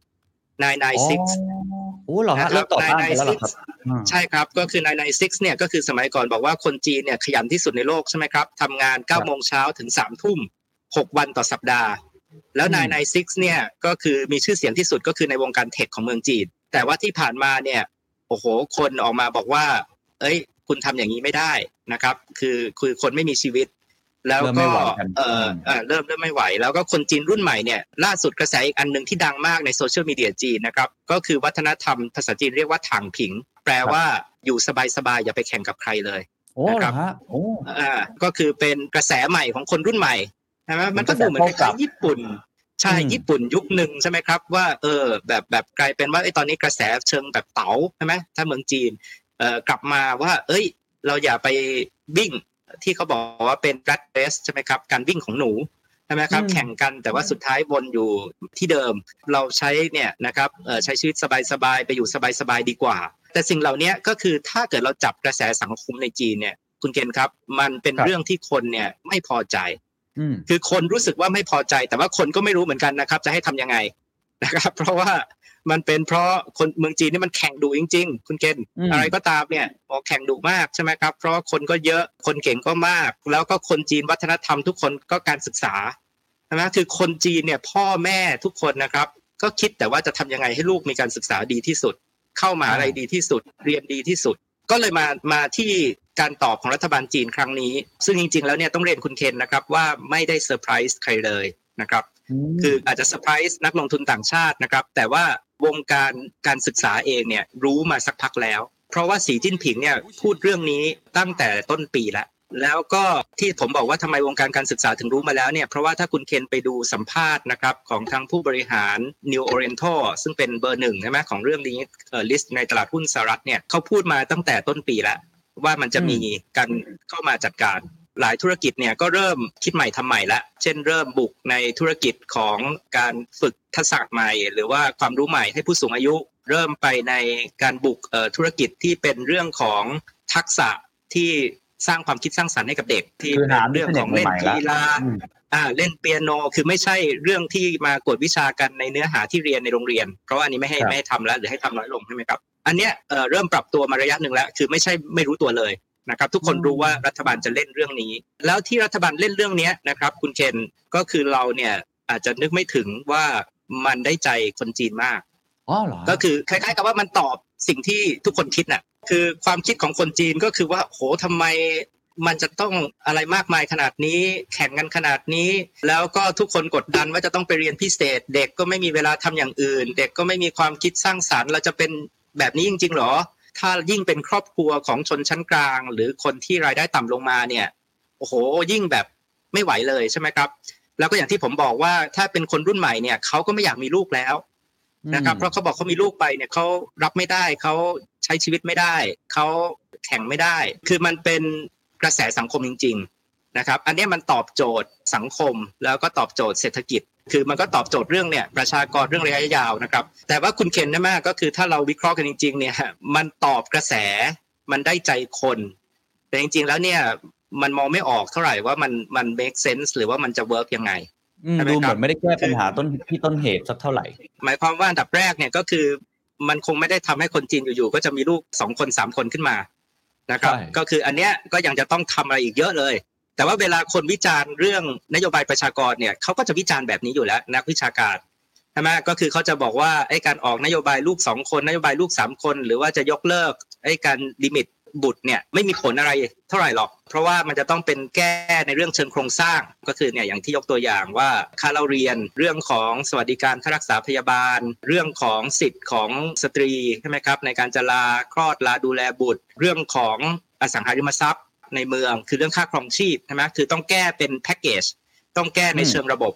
996โอ้เหรอฮะนะครับเริ่มต่อต้านกันแล้วเหรอครับ996ใช่ครับ ก็คือ 996 เนี่ยก็คือสมัยก่อนบอกว่าคนจีนเนี่ยขยันที่สุดในโลกใช่ไหมครับทำงาน9โมงเช้าถึง3ทุ่ม 6 วันต่อสัปดาห์ แล้วอืม996 เนี่ยก็คือมีชื่อเสียงที่สุดก็คือในวงการเทคของเมืองจีน แต่ว่าที่ผ่านมาเนี่ย โอ้โห คนออกมาบอกว่า เอ้ย คุณทำอย่างนี้ไม่ได้นะครับ คือคือคนไม่มีชีวิต แล้วเริ่มไม่ก็ไหวกันเออเออเริ่มเริ่มไม่ไหว แล้วก็คนจีนรุ่นใหม่เนี่ยล่าสุดกระแสอีกอันหนึ่งที่ดังมากในโซเชียลมีเดียจีนนะครับ ก็คือวัฒนธรรมภาษาจีนเรียกว่าถางผิง แปลว่าอยู่สบายๆอย่าไปแข่งกับใครเลยโอ้เหรอฮะโอ้อ่าก็คือเป็นกระแสใหม่ของคนรุ่นใหม่ใช่ไหมมันก็ดูเหมือนคกระแสโต้กลัล้าบยๆญี่ปุ่นใช่อืมญี่ปุ่นยุคหนึ่งใช่ไหมครับว่าเออแบบแบบกลายเป็นว่าไอ้ยตอนนี้กระแสเชิงแบบเต๋าใช่ไหมถ้าเมืองจีนเอ่อ กลับมาว่า เอ้ย เราอย่าไปวิ่งที่เขาบอกว่าเป็น rat race ใช่ไหมครับ การวิ่งของหนูใช่ไหมครับอืมแข่งกันแต่ว่าสุดท้ายวนอยู่ที่เดิม เราใช้เนี่ยนะครับเอ่อใช้ชีวิตสบายๆไปอยู่สบายๆดีกว่า แต่สิ่งเหล่านี้ก็คือถ้าเกิดเราจับกระแสสังคมในจีนเนี่ยคุณเคนครับ มันเป็นครับเรื่องที่คนเนี่ยไม่พอใจอืมคือคนรู้สึกว่าไม่พอใจ แต่ว่าคนก็ไม่รู้เหมือนกันนะครับ จะให้ทำยังไง นะครับ เพราะว่ามันเป็นเพราะคนเมืองจีนนี่มันแข่งดุจริง ๆ คุณเกณฑ์อืมอะไรก็ตามเนี่ยบอกแข่งดุมากใช่ไหมครับ เพราะว่าคนก็เยอะคนเก่งก็มาก แล้วก็คนจีนวัฒนธรรมทุกคนก็การศึกษาใช่ไหมคือคนจีนเนี่ยพ่อแม่ทุกคนนะครับ ก็คิดแต่ว่าจะทำยังไงให้ลูกมีการศึกษาดีที่สุด เข้ามหาอะไรดีที่สุด เรียนดีที่สุด ก็เลยมามาที่การตอบของรัฐบาลจีนครั้งนี้ ซึ่งจริง ๆ แล้วเนี่ยต้องเรียนคุณเคนนะครับว่าไม่ได้เซอร์ไพรส์ใครเลยนะครับ คืออาจจะเซอร์ไพรส์นักลงทุนต่างชาตินะครับ แต่ว่าวงการการศึกษาเองเนี่ยรู้มาสักพักแล้ว เพราะว่าสีจิ้นผิงเนี่ยพูดเรื่องนี้ตั้งแต่ต้นปีแล้วแล้วก็ที่ผมบอกว่าทำไมวงการการศึกษาถึงรู้มาแล้วเนี่ยเพราะว่าถ้าคุณเคนไปดูสัมภาษณ์นะครับของทางผู้บริหาร New Oriental ซึ่งเป็นเบอร์หนึ่งใช่ไหมของเรื่องนี้ลิสต์ในตลาดหุ้นสหรัฐเนี่ยเขาพูดมาตั้งแต่ต้นปีแล้ว ว่ามันจะมีการเข้ามาจัดการ หลายธุรกิจเนี่ยก็เริ่มคิดใหม่ทำใหม่ละเช่นเริ่มบุกในธุรกิจของการฝึกทักษะใหม่ หรือว่าความรู้ใหม่ให้ผู้สูงอายุ เริ่มไปในการบุกเอ่อธุรกิจที่เป็นเรื่องของทักษะที่สร้างความคิดสร้างสรรค์ให้กับเด็กที่คือเป็หานเรื่องของเล่นใหม่ๆละกีฬาอืมอ่าเล่นเปียโนคือไม่ใช่เรื่องที่มากวดวิชากันในเนื้อหาที่เรียนในโรงเรียน เพราะว่าอันนี้ไม่ให้ครับไม่ให้ทำแล้วหรือให้ทำน้อยลงใช่ไหมครับ อันเนี้ยเอ่อเริ่มปรับตัวมาระยะหนึ่งแล้ว คือไม่ใช่ไม่รู้ตัวเลย นะครับทุกคนรู้ว่ารัฐบาลจะเล่นเรื่องนี้ แล้วที่รัฐบาลเล่นเรื่องเนี้ยนะครับ คุณเคนก็คือเราเนี่ยอาจจะนึกไม่ถึงว่ามันได้ใจคนจีนมากอ๋อเหรอก็คือคล้ายๆ กับว่ามันตอบสิ่งที่ทุกคนคิดน่ะคือความคิดของคนจีนก็คือว่าโหทำไมมันจะต้องอะไรมากมายขนาดนี้ แข่งกันขนาดนี้ แล้วก็ทุกคนกดดันว่าจะต้องไปเรียนพิเศษ เด็กก็ไม่มีเวลาทำอย่างอื่น เด็กก็ไม่มีความคิดสร้างสารรค์เราจะเป็นแบบนี้จริงๆหรอ ถ้ายิ่งเป็นครอบครัวของชนชั้นกลาง หรือคนที่รายได้ต่ำลงมาเนี่ยโอ้โหยิ่งแบบไม่ไหวเลยใช่ไหมครับ แล้วก็อย่างที่ผมบอกว่าถ้าเป็นคนรุ่นใหม่เนี่ยเขาก็ไม่อยากมีลูกแล้วนะครับเพราะเขาบอกเขามีลูกไปเนี่ยเขารับไม่ได้เขาใช้ชีวิตไม่ได้เขาแข่งไม่ได้ คือมันเป็นกระแสสังคมจริง ๆ นะครับ อันเนี้ยมันตอบโจทย์สังคมแล้วก็ตอบโจทย์เศรษฐกิจ คือมันก็ตอบโจทย์เรื่องเนี่ยประชากรเรื่องระยะยาวนะครับ แต่ว่าคุณเคนนะมากก็คือถ้าเราวิเคราะห์กันจริง ๆ เนี่ย มันตอบกระแสมันได้ใจคน แต่จริง ๆ แล้วเนี่ยมันมองไม่ออกเท่าไหร่ว่ามันมัน make sense หรือว่ามันจะ work ยังไงอืมใช่ไหมดูเหครัมือบนไม่ได้แก้ปัญหาต้นที่ต้นเหตุสักเท่าไหร่ หมายความว่าอันดับแรกเนี่ยก็คือ มันคงไม่ได้ทำให้คนจีนอยู่ๆก็จะมีลูกสองคนสามคนขึ้นมานะครับใช่ก็คืออันเนี้ยก็ยังจะต้องทำอะไรอีกเยอะเลย แต่ว่าเวลาคนวิจารณ์เรื่องนโยบายประชากรเนี่ยเขาก็จะวิจารณ์แบบนี้อยู่แล้วนักวิชาการใช่ไหมก็คือเขาจะบอกว่าไอ้การออกนโยบายลูกสองคนนโยบายลูกสามคน หรือว่าจะยกเลิกไอ้การลิมิตบุตรเนี่ยไม่มีผลอะไรเท่าไหร่หรอก เพราะว่ามันจะต้องเป็นแก้ในเรื่องเชิงโครงสร้าง ก็คือเนี่ยอย่างที่ยกตัวอย่างว่าค่าเราเรียนเรื่องของสวัสดิการค่ารักษาพยาบาล เรื่องของสิทธิ์ของสตรีใช่ไหมครับในการจะลาคลอดลาดูแลบุตร เรื่องของอสังหาริมทรัพย์ ในเมืองคือเรื่องค่าครองชีพใช่ไหมคือต้องแก้เป็นแพ็กเกจต้องแก้ในเชิงระบบ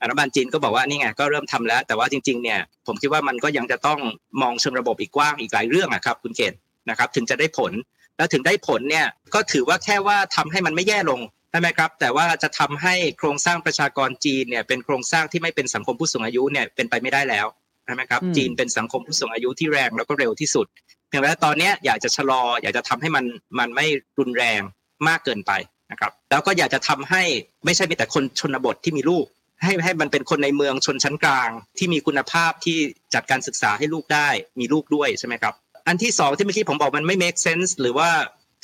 รัฐบาลจีนก็บอกว่านี่ไงก็เริ่มทำแล้ว แต่ว่าจริงๆเนี่ยผมคิดว่ามันก็ยังจะต้องมองเชิงระบบอีกกว้างอีกหลายเรื่องอะครับ คุณเกศนะครับถึงจะได้ผลแล้วถึงได้ผลเนี่ยก็ถือว่าแค่ว่าทำให้มันไม่แย่ลงใช่ไหมครับ แต่ว่าจะทำให้โครงสร้างประชากรจีนเนี่ยเป็นโครงสร้างที่ไม่เป็นสังคมผู้สูงอายุเนี่ยเป็นไปไม่ได้แล้วใช่ไหมครับจีนเป็นสังคมผู้สูงอายุที่แรงแล้วก็เร็วที่สุดเพียงแต่ตอนนี้อยากจะชะลออยากจะทำให้มันมันไม่รุนแรง มากเกินไปนะครับแล้วก็อยากจะทำให้ไม่ใช่มีแต่คนชนบทที่มีลูก ให้ให้มันเป็นคนในเมืองชนชั้นกลาง ที่มีคุณภาพที่จัดการศึกษาให้ลูกได้มีลูกด้วยใช่ไหมครับอันที่สองที่เมื่อกี้ผมบอกมันไม่ make sense หรือว่า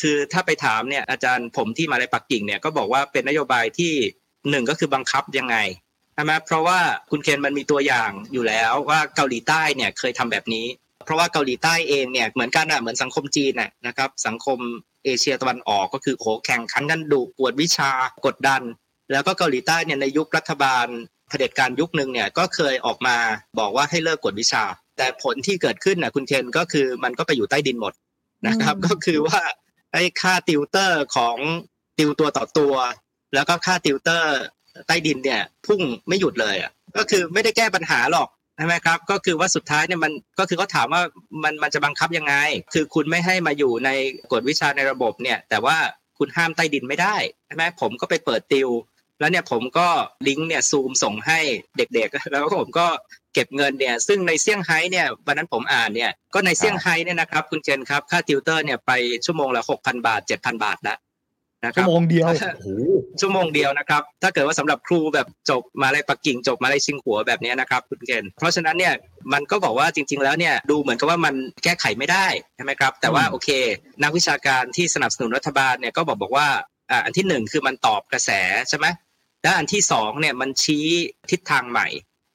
คือถ้าไปถามเนี่ยอาจารย์ผมที่มาในปักกิ่งเนี่ยก็บอกว่าเป็นนโยบายที่หนึ่งก็คือบังคับยังไงใช่ไหมเพราะว่าคุณเคนมันมีตัวอย่างอยู่แล้วว่าเกาหลีใต้เนี่ยเคยทำแบบนี้ เพราะว่าเกาหลีใต้เองเนี่ยเหมือนกันอะเหมือนสังคมจีนนะครับสังคมเอเชียตะวันออกก็คือโหแข่งขันกันดุปวดวิชากดดัน แล้วก็เกาหลีใต้เนี่ยในยุครัฐบาลเผด็จการยุคหนึ่งเนี่ยก็เคยออกมาบอกว่าให้เลิกกดวิชา แต่ผลที่เกิดขึ้นนะคุณเคนก็คือมันก็ไปอยู่ใต้ดินหมดนะครับก็คือว่าไอ้ค่าติวเตอร์ของติวตัวต่อตัว แล้วก็ค่าติวเตอร์ใต้ดินเนี่ยพุ่งไม่หยุดเลยอะก็คือไม่ได้แก้ปัญหาหรอก ใช่ไหมครับก็คือว่าสุดท้ายเนี่ยมันก็คือเขาถามว่ามันมันจะบังคับยังไง คือคุณไม่ให้มาอยู่ในกฎวิชาในระบบเนี่ย แต่ว่าคุณห้ามใต้ดินไม่ได้ใช่ไหมผมก็ไปเปิดติว แล้วเนี่ยผมก็ลิงก์เนี่ยซูมส่งให้เด็กๆ แล้วผมก็เก็บเงินเนี่ยซึ่งในเซี่ยงไฮ้เนี่ยวันนั้นผมอ่านเนี่ยก็ในเซี่ยงไฮ้เนี่ยนะครับคุณเจนครับค่าติวเตอร์เนี่ยไปชั่วโมงละหกพันบาทเจ็ดพันบาทแล้วนะ ชั่วโมงเดียวชั่วโมงเดียวนะครับ ถ้าเกิดว่าสำหรบครูแบบจบมาเลยปักกิ่งจบมาเลยชิงหัวแบบนี้นะครับคุณเกณฑ์เพราะฉะนั้นเนี่ยมันก็บอกว่าจริง ๆ แล้วเนี่ยดูเหมือนกับว่ามันแก้ไขไม่ได้ใช่ไหมครับ แต่ว่าโอเค นักวิชาการที่สนับสนุนรัฐบาลเนี่ยก็บอกบอกว่าอ่าอันที่หนึ่งคือมันตอบกระแสใช่ไหมและอันที่สองเนี่ยมันชี้ทิศทางใหม่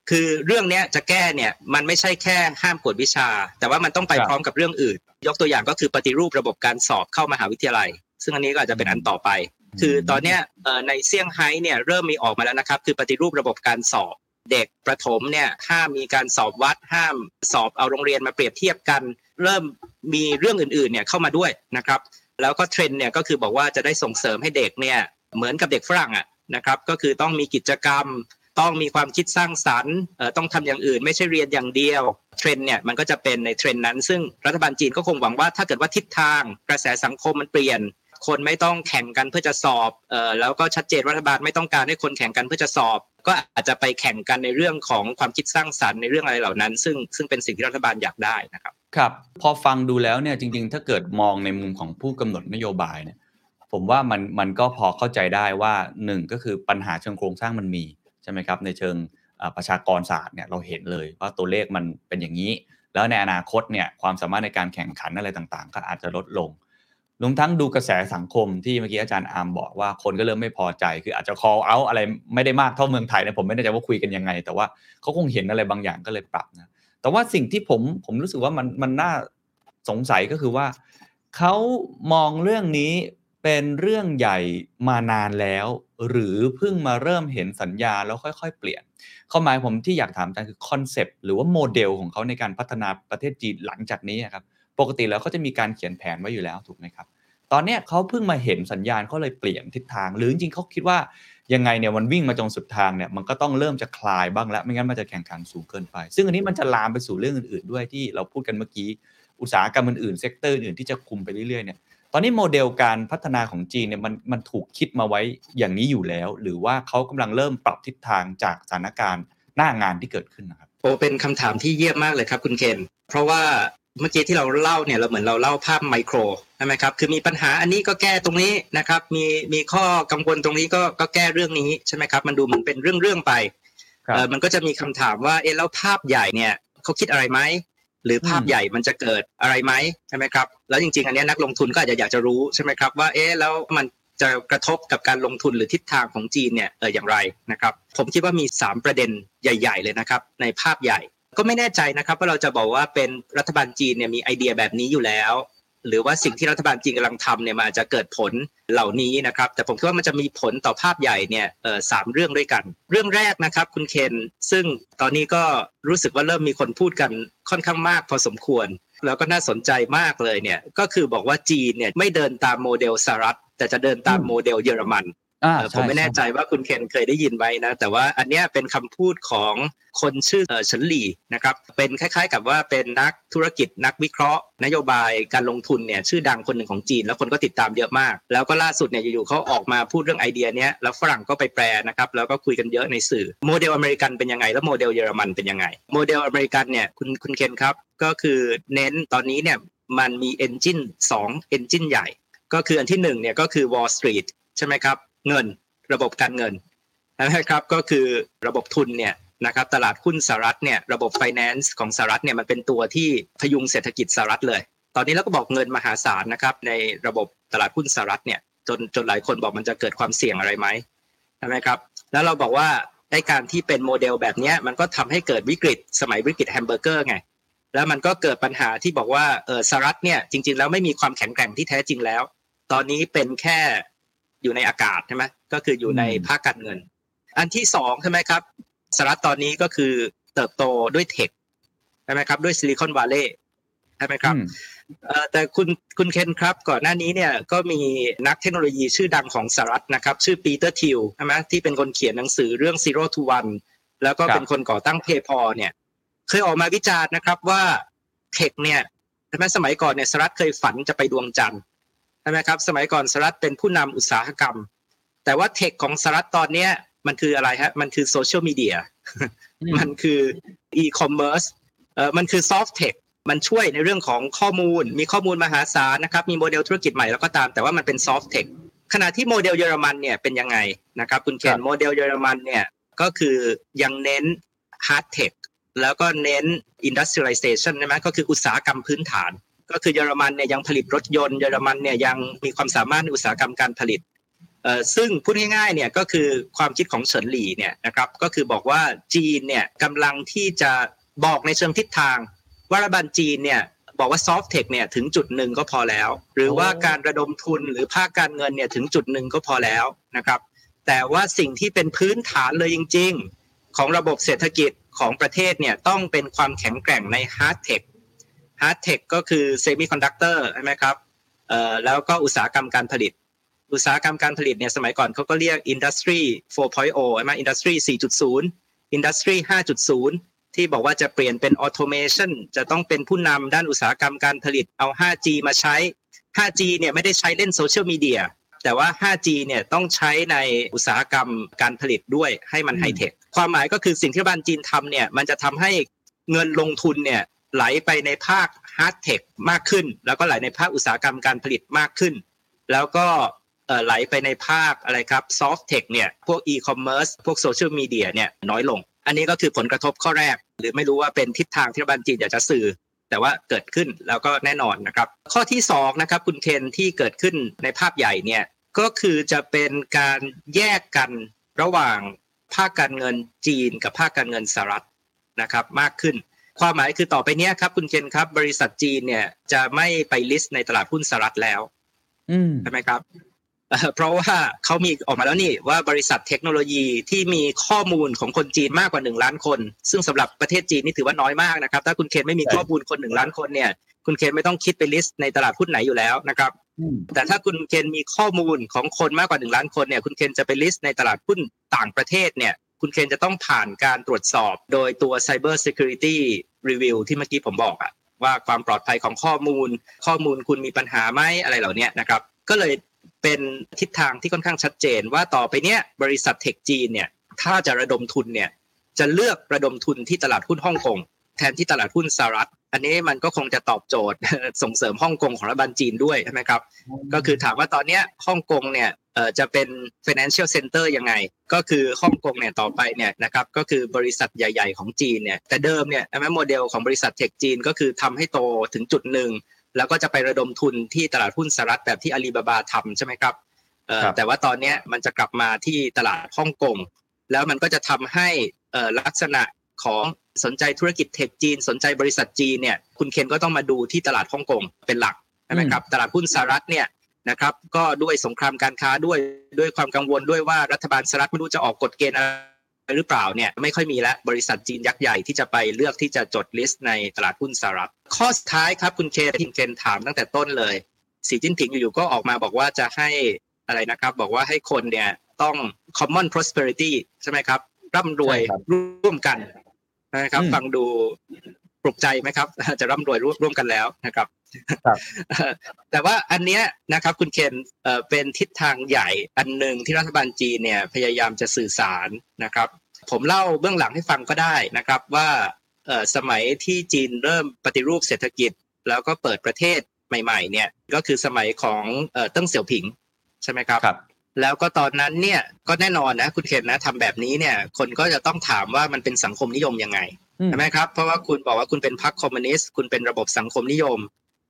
คือเรื่องนี้จะแก้เนี่ยมันไม่ใช่แค่ห้ามกวดวิชา แต่ว่ามันต้องไปพร้อมกับเรื่องอื่น ยกตัวอย่างก็คือปฏิรูประบบการสอบเข้ามหาวิทยาลัย ซึ่งอันนี้ก็อาจจะเป็นอันต่อไป คือตอนนี้ในเซี่ยงไฮ้เนี่ยเริ่มมีออกมาแล้วนะครับ คือปฏิรูประบบการสอบเด็กประถมเนี่ยห้ามมีการสอบวัดห้ามสอบเอาโรงเรียนมาเปรียบเทียบกัน เริ่มมีเรื่องอื่นๆเนี่ยเข้ามาด้วยนะครับ แล้วก็เทรนด์เนี่ยก็คือบอกว่าจะได้ส่งเสริมให้เด็กเนี่ยเหมือนกับเด็กฝรั่งอะนะครับ ก็คือต้องมีกิจกรรม ต้องมีความคิดสร้างสรรค์ต้องทำอย่างอื่น ไม่ใช่เรียนอย่างเดียวเทรนด์เนี่ยมันก็จะเป็นในเทรนด์นั้น ซึ่งรัฐบาลจีนก็คงหวังว่าถ้าเกิดว่าทิศทางกระแสสังคมมันเปลี่ยน คนไม่ต้องแข่งกันเพื่อจะสอบเอ่อแล้วก็ชัดเจนรัฐบาลไม่ต้องการให้คนแข่งกันเพื่อจะสอบ ก็อาจจะไปแข่งกันในเรื่องของความคิดสร้างสรรค์ในเรื่องอะไรเหล่านั้น ซึ่งซึ่งเป็นสิ่งที่รัฐบาลอยากได้นะครับครับพอฟังดูแล้วเนี่ยจริง ๆ ถ้าเกิดมองในมุมของผู้กำหนดนโยบายเนี่ยผมว่ามันมันก็พอเข้าใจได้ว่าหนึ่งก็คือปัญหาเชิงโครงสร้างมันมีใช่ไหมครับในเชิงประชากรศาสตร์เนี่ยเราเห็นเลยว่าตัวเลขมันเป็นอย่างนี้ แล้วในอนาคตเนี่ยความสามารถในการแข่งขันอะไรต่างๆ ก็อาจจะลดลง รวมทั้งดูกระแสสังคมที่เมื่อกี้อาจารย์อาร์มบอกว่าคนก็เริ่มไม่พอใจ คืออาจจะ call out อะไรไม่ได้มากเท่าเมืองไทยนะผมไม่แน่ใจว่าคุยกันยังไง แต่ว่าเขาคงเห็นอะไรบางอย่างก็เลยปรับนะแต่ว่าสิ่งที่ผมผมรู้สึกว่ามันมันน่าสงสัยก็คือว่าเขามองเรื่องนี้เป็นเรื่องใหญ่มานานแล้ว หรือเพิ่งมาเริ่มเห็นสัญญาณแล้วค่อย ๆ เปลี่ยนความหมายผมที่อยากถามอาจารย์คือ concept หรือว่าโมเดลของเขาในการพัฒนาประเทศจีนหลังจากนี้ครับ ปกติแล้วเขาจะมีการเขียนแผนไว้อยู่แล้วถูกไหมครับ ตอนนี้เขาเพิ่งมาเห็นสัญญาณเขาเลยเปลี่ยนทิศทาง หรือจริงเขาคิดว่ายังไงเนี่ยมันวิ่งมาจนสุดทางเนี่ยมันก็ต้องเริ่มจะคลายบ้างแล้วไม่งั้นมันจะแข่งขันสูงเกินไป ซึ่งอันนี้มันจะลามไปสู่เรื่องอื่นๆ ด้วยที่เราพูดกันเมื่อกี้อุตสาหกรรมอื่นๆ sector อื่นที่จะคุมไปเรื่อยๆเนี่ยตอนนี้โมเดลการพัฒนาของจีนเนี่ยมันมันถูกคิดมาไว้อย่างนี้อยู่แล้ว หรือว่าเขากำลังเริ่มปรับทิศทางจากสถานการณ์หน้างานที่เกิดขึ้นนะครับโอ้เป็นคำถามที่เยี่ยมมากเลยครับคุณเคนเพราะว่า เมื่อกี้ที่เราเล่าเนี่ยเราเหมือนเราเล่าภาพไมโครใช่ไหมครับคือมีปัญหาอันนี้ก็แก้ตรงนี้นะครับมีมีข้อกังวลตรงนี้ก็ก็แก้เรื่องนี้ใช่ไหมครับมันดูเหมือนเป็นเรื่องเรื่องไปเออมันก็จะมีคำถามว่าเออแล้วภาพใหญ่เนี่ยเขาคิดอะไรไหมหรือภาพใหญ่มันจะเกิดอะไรไหมใช่ไหมครับแล้วจริงๆ อันนี้นักลงทุนก็อาจจะอยากจะรู้ใช่ไหมครับว่าเอ๊ะแล้วมันจะกระทบกับการลงทุนหรือทิศทางของจีนเนี่ยเอออย่างไรนะครับผมคิดว่ามี 3 ประเด็นใหญ่ ๆ เลยนะครับในภาพใหญ่ ก็ไม่แน่ใจนะครับว่าเราจะบอกว่าเป็นรัฐบาลจีนเนี่ยมีไอเดียแบบนี้อยู่แล้ว หรือว่าสิ่งที่รัฐบาลจีนกำลังทำเนี่ยมันอาจจะเกิดผลเหล่านี้นะครับ แต่ผมคิดว่ามันจะมีผลต่อภาพใหญ่เนี่ยสามเรื่องด้วยกัน เรื่องแรกนะครับ คุณเคนซึ่งตอนนี้ก็รู้สึกว่าเริ่มมีคนพูดกันค่อนข้างมากพอสมควร แล้วก็น่าสนใจมากเลยเนี่ยก็คือบอกว่าจีนเนี่ยไม่เดินตามโมเดลสหรัฐแต่จะเดินตามโมเดลเยอรมัน ใช่ ผมไม่แน่ใจว่าคุณเคนเคยได้ยินไหมนะ แต่ว่าอันเนี้ยเป็นคำพูดของคนชื่อเอ่อเฉินหลี่นะครับ เป็นคล้าย ๆ กับว่าเป็นนักธุรกิจนักวิเคราะห์ นโยบายการลงทุนเนี่ยชื่อดังคนหนึ่งของจีน แล้วคนก็ติดตามเยอะมาก แล้วก็ล่าสุดเนี่ยอยู่ๆเขาออกมาพูดเรื่องไอเดียเนี้ยแล้วฝรั่งก็ไปแปลนะครับแล้วก็คุยกันเยอะในสื่อโมเดลอเมริกันเป็นยังไงแล้วโมเดลเยอรมันเป็นยังไงโมเดลอเมริกันเนี่ยคุณคุณเคนครับก็คือเน้นตอนนี้เนี่ยมันมี engineสอง engine ใหญ่ ก็คืออันที่หนึ่งเนี่ยก็คือ Wall Street ใช่ไหมครับ เงิน ระบบการเงินนะครับก็คือระบบทุนเนี่ยนะครับตลาดหุ้นสหรัฐเนี่ยระบบ finance ของสหรัฐเนี่ยมันเป็นตัวที่พยุงเศรษฐกิจสหรัฐเลย ตอนนี้เราก็บอกเงินมหาศาลนะครับในระบบตลาดหุ้นสหรัฐเนี่ยจนจนหลายคนบอกมันจะเกิดความเสี่ยงอะไรไหมใช่ไหมครับแล้วเราบอกว่าในการที่เป็นโมเดลแบบเนี้ยมันก็ทำให้เกิดวิกฤตสมัยวิกฤตแฮมเบอร์เกอร์ไงแล้วมันก็เกิดปัญหาที่บอกว่าเออสหรัฐเนี่ยจริง ๆ แล้วไม่มีความแข็งแกร่งที่แท้จริงแล้ว ตอนนี้เป็นแค่ อยู่ในอากาศใช่ไหมก็คืออยู่ในภาคการเงิน อันที่สองใช่ไหมครับสหรัฐตอนนี้ก็คือเติบโตด้วย tech ใช่ไหมครับ ด้วย Silicon Valley ใช่ไหมครับอืมเอ่อแต่คุณคุณเคนครับ ก่อนหน้านี้เนี่ยก็มีนักเทคโนโลยีชื่อดังของสหรัฐนะครับ ชื่อ Peter Thiel ใช่ไหมที่เป็นคนเขียนหนังสือเรื่อง Zero to One แล้วก็เป็นคนก่อตั้ง PayPal เนี่ย เคยออกมาวิจารณ์นะครับว่า tech เนี่ยใช่ไหมสมัยก่อนเนี่ยสหรัฐเคยฝันจะไปดวงจันทร์ ใช่ไหมครับ สมัยก่อนสหรัฐเป็นผู้นำอุตสาหกรรม แต่ว่า tech ของสหรัฐตอนเนี้ยมันคืออะไรฮะ มันคือโซเชียลมีเดีย มันคืออีคอมเมิร์ซเอ่อมันคือ soft tech มันช่วยในเรื่องของข้อมูล มีข้อมูลมหาศาลนะครับ มีโมเดลธุรกิจใหม่แล้วก็ตาม แต่ว่ามันเป็น soft tech ขณะที่โมเดลเยอรมันเนี่ยเป็นยังไงนะครับคุณเคนโมเดลเยอรมันเนี่ยก็คือยังเน้น hard tech แล้วก็เน้น industrialization ใช่ไหมก็คืออุตสาหกรรมพื้นฐาน ก็คือเยอรมันเนี่ยยังผลิตรถยนต์เยอรมันเนี่ยยังมีความสามารถในอุตสาหกรรมการผลิตเอ่อซึ่งพูดง่ายๆเนี่ยก็คือความคิดของเฉินหลี่เนี่ยนะครับก็คือบอกว่าจีนเนี่ยกำลังที่จะบอกในเชิงทิศทาง ว่ารัฐบาลจีนเนี่ยบอกว่า soft tech เนี่ยถึงจุดหนึ่งก็พอแล้ว หรือว่าการระดมทุนหรือภาคการเงินเนี่ยถึงจุดหนึ่งก็พอแล้วนะครับแต่ว่าสิ่งที่เป็นพื้นฐานเลยจริง ๆ ของระบบเศรษฐกิจของประเทศเนี่ยต้องเป็นความแข็งแกร่งใน hard tech hard tech ก็คือเซมิคอนดักเตอร์ใช่ไหมครับเอ่อแล้วก็อุตสาหกรรมการผลิต อุตสาหกรรมการผลิตเนี่ยสมัยก่อนเขาก็เรียก Industry 4.0ใช่ไหม Industry 4.0 Industry 5.0 ที่บอกว่าจะเปลี่ยนเป็น Automation จะต้องเป็นผู้นำด้านอุตสาหกรรมการผลิตเอา 5G มาใช้ 5G เนี่ยไม่ได้ใช้เล่นโซเชียลมีเดียแต่ว่า 5G เนี่ยต้องใช้ในอุตสาหกรรมการผลิตด้วยให้มันไฮเทค ความหมายก็คือสิ่งที่รัฐบาลจีนทำเนี่ยมันจะทำให้เงินลงทุนเนี่ย ไหลไปในภาค hard tech มากขึ้น แล้วก็ไหลในภาคอุตสาหกรรมการผลิตมากขึ้น แล้วก็ไหลไปในภาคอะไรครับ soft tech เนี่ยพวกอีคอมเมิร์ซพวกโซเชียลมีเดียเนี่ยน้อยลง อันนี้ก็คือผลกระทบข้อแรก หรือไม่รู้ว่าเป็นทิศทางที่รัฐบาลจีนอยากจะสื่อ แต่ว่าเกิดขึ้นแล้วก็แน่นอนนะครับ ข้อที่สองนะครับคุณเคนที่เกิดขึ้นในภาพใหญ่เนี่ยก็คือจะเป็นการแยกกันระหว่างภาคการเงินจีนกับภาคการเงินสหรัฐนะครับมากขึ้น ความหมายคือต่อไปเนี้ยครับ คุณเคนครับ บริษัทจีนเนี่ยจะไม่ไปลิสต์ในตลาดหุ้นสหรัฐแล้วอืมใช่ไหมครับเอ่อเพราะว่าเขามีออกมาแล้วนี่ว่าบริษัทเทคโนโลยีที่มีข้อมูลของคนจีนมากกว่าหนึ่งล้านคน ซึ่งสำหรับประเทศจีนนี่ถือว่าน้อยมากนะครับ ถ้าคุณเคนไม่มีข้อมูลคนหนึ่งล้านคนเนี่ย คุณเคนไม่ต้องคิดไป list ในตลาดหุ้นไหนอยู่แล้วนะครับอืมแต่ถ้าคุณเคนมีข้อมูลของคนมากกว่าหนึ่งล้านคนเนี่ย คุณเคนจะไป list ในตลาดหุ้นต่างประเทศเนี่ย คุณเคนจะต้องผ่านการตรวจสอบโดยตัว Cyber Security Review ที่เมื่อกี้ผมบอกอะว่าความปลอดภัยของข้อมูล ข้อมูลคุณมีปัญหาไหมอะไรเหล่านี้นะครับ ก็เลยเป็นทิศทางที่ค่อนข้างชัดเจน ว่าต่อไปเนี้ยบริษัท tech จีนเนี่ยถ้าจะระดมทุนเนี่ยจะเลือกระดมทุนที่ตลาดหุ้นฮ่องกงแทนที่ตลาดหุ้นสหรัฐ อันนี้มันก็คงจะตอบโจทย์ส่งเสริมฮ่องกงของรัฐบาลจีนด้วยใช่ไหมครับ ก็คือถามว่าตอนนี้ฮ่องกงเนี่ย จะเป็น financial center ยังไง ก็คือฮ่องกงเนี่ยต่อไปเนี่ยนะครับก็คือบริษัทใหญ่ ๆ ของจีนเนี่ยแต่เดิมเนี่ยใช่ไหมโมเดลของบริษัทเทคจีนก็คือทำให้โตถึงจุดหนึ่งแล้วก็จะไประดมทุนที่ตลาดหุ้นสหรัฐแบบที่อาลีบาบาทำใช่ไหมครับเอ่อครับแต่ว่าตอนเนี้ยมันจะกลับมาที่ตลาดฮ่องกงแล้วมันก็จะทำให้เอ่อลักษณะของสนใจธุรกิจเทคจีน สนใจบริษัทจีนเนี่ยคุณเคนก็ต้องมาดูที่ตลาดฮ่องกงเป็นหลักใช่ไหมครับตลาดหุ้นสหรัฐเนี่ย นะครับ ก็ด้วยสงครามการค้าด้วยด้วยความกังวลด้วยว่ารัฐบาลสหรัฐไม่รู้จะออกกฎเกณฑ์อะไรหรือเปล่าเนี่ยไม่ค่อยมีแล้วบริษัทจีนยักษ์ใหญ่ที่จะไปเลือกที่จะจดลิสต์ในตลาดหุ้นสหรัฐข้อสุดท้ายครับคุณเคนที่คุณเคนถามตั้งแต่ต้นเลยสีจิ้นผิงอยู่ๆก็ออกมาบอกว่าจะให้อะไรนะครับ บอกว่าให้คนเนี่ยต้อง common prosperity ใช่ไหมครับ ร่ำรวยใช่ครับร่วมกันนะครับอืมฟังดูปลุกใจไหมครับ จะร่ำรวยร่วมกันแล้วนะครับครับ แต่ว่าอันเนี้ยนะครับคุณเคนเอ่อเป็นทิศทางใหญ่อันหนึ่งที่รัฐบาลจีนเนี่ยพยายามจะสื่อสารนะครับ ผมเล่าเบื้องหลังให้ฟังก็ได้นะครับว่าเอ่อสมัยที่จีนเริ่มปฏิรูปเศรษฐกิจ แล้วก็เปิดประเทศใหม่ๆเนี่ยก็คือสมัยของเอ่อเติ้งเสี่ยวผิงใช่ไหมครับครับแล้วก็ตอนนั้นเนี่ยก็แน่นอนนะคุณเคนนะทำแบบนี้เนี่ยคนก็จะต้องถามว่ามันเป็นสังคมนิยมยังไงอืมใช่ไหมครับเพราะว่าคุณบอกว่าคุณเป็นพรรคคอมมิวนิสต์คุณเป็นระบบสังคมนิยม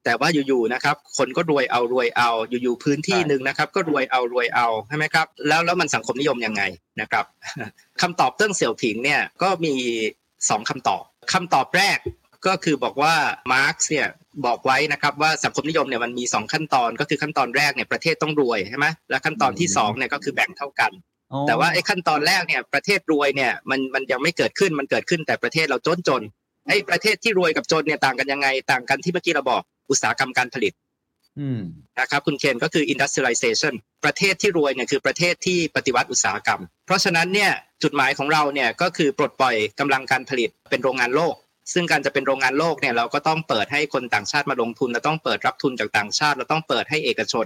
แต่ว่าอยู่ๆนะครับ คนก็รวยเอารวยเอาอยู่ๆพื้นที่หนึ่งนะครับ ก็รวยเอารวยเอาใช่ไหมครับ แล้วแล้วมันสังคมนิยมยังไงนะครับคำตอบเติ้งเสี่ยวผิงเนี่ยก็มีสองคำตอบคำตอบแรกก็คือบอกว่ามาร์กซ์เนี่ยบอกไว้นะครับว่าสังคมนิยมเนี่ยมันมีสองขั้นตอนก็คือขั้นตอนแรกเนี่ยประเทศต้องรวยใช่ไหมและขั้นตอนที่สองเนี่ยก็คือแบ่งเท่ากันอ๋อแต่ว่าไอ้ขั้นตอนแรกเนี่ยประเทศรวยเนี่ยมันมันยังไม่เกิดขึ้นมันเกิดขึ้นแต่ประเทศเราจนจนไอ้ประเทศที่รวยกับจนเนี่ยต่างกันยังไงต่างกันที่เมื่อกี้เราบอก อุตสาหกรรมการผลิตอืมนะครับคุณเคนก็คือ industrialization ประเทศที่รวยเนี่ยคือประเทศที่ปฏิวัติอุตสาหกรรม เพราะฉะนั้นเนี่ยจุดหมายของเราเนี่ยก็คือปลดปล่อยกำลังการผลิตเป็นโรงงานโลก ซึ่งการจะเป็นโรงงานโลกเนี่ยเราก็ต้องเปิดให้คนต่างชาติมาลงทุนเราต้องเปิดรับทุนจากต่างชาติเราต้องเปิดให้เอกชน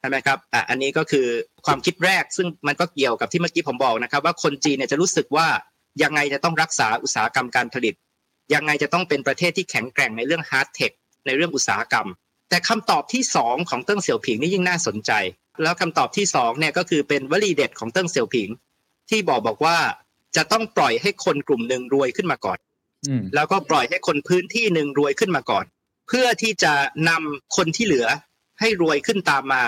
ใช่ไหมครับอะอันนี้ก็คือความคิดแรกซึ่งมันก็เกี่ยวกับที่เมื่อกี้ผมบอกนะครับ ว่าคนจีนเนี่ยจะรู้สึกว่ายังไงจะต้องรักษาอุตสาหกรรมการผลิต ยังไงจะต้องเป็นประเทศที่แข็งแกร่งในเรื่อง hard tech ในเรื่องอุตสาหกรรม แต่คำตอบที่สองของเติ้งเสี่ยวผิงนี่ยิ่งน่าสนใจ แล้วคำตอบที่สองเนี่ยก็คือเป็นวลีเด็ดของเติ้งเสี่ยวผิง ที่บอกบอกว่าจะต้องปล่อยให้คนกลุ่มหนึ่งรวยขึ้นมาก่อนอืมแล้วก็ปล่อยให้คนพื้นที่หนึ่งรวยขึ้นมาก่อน เพื่อที่จะนำคนที่เหลือให้รวยขึ้นตามมา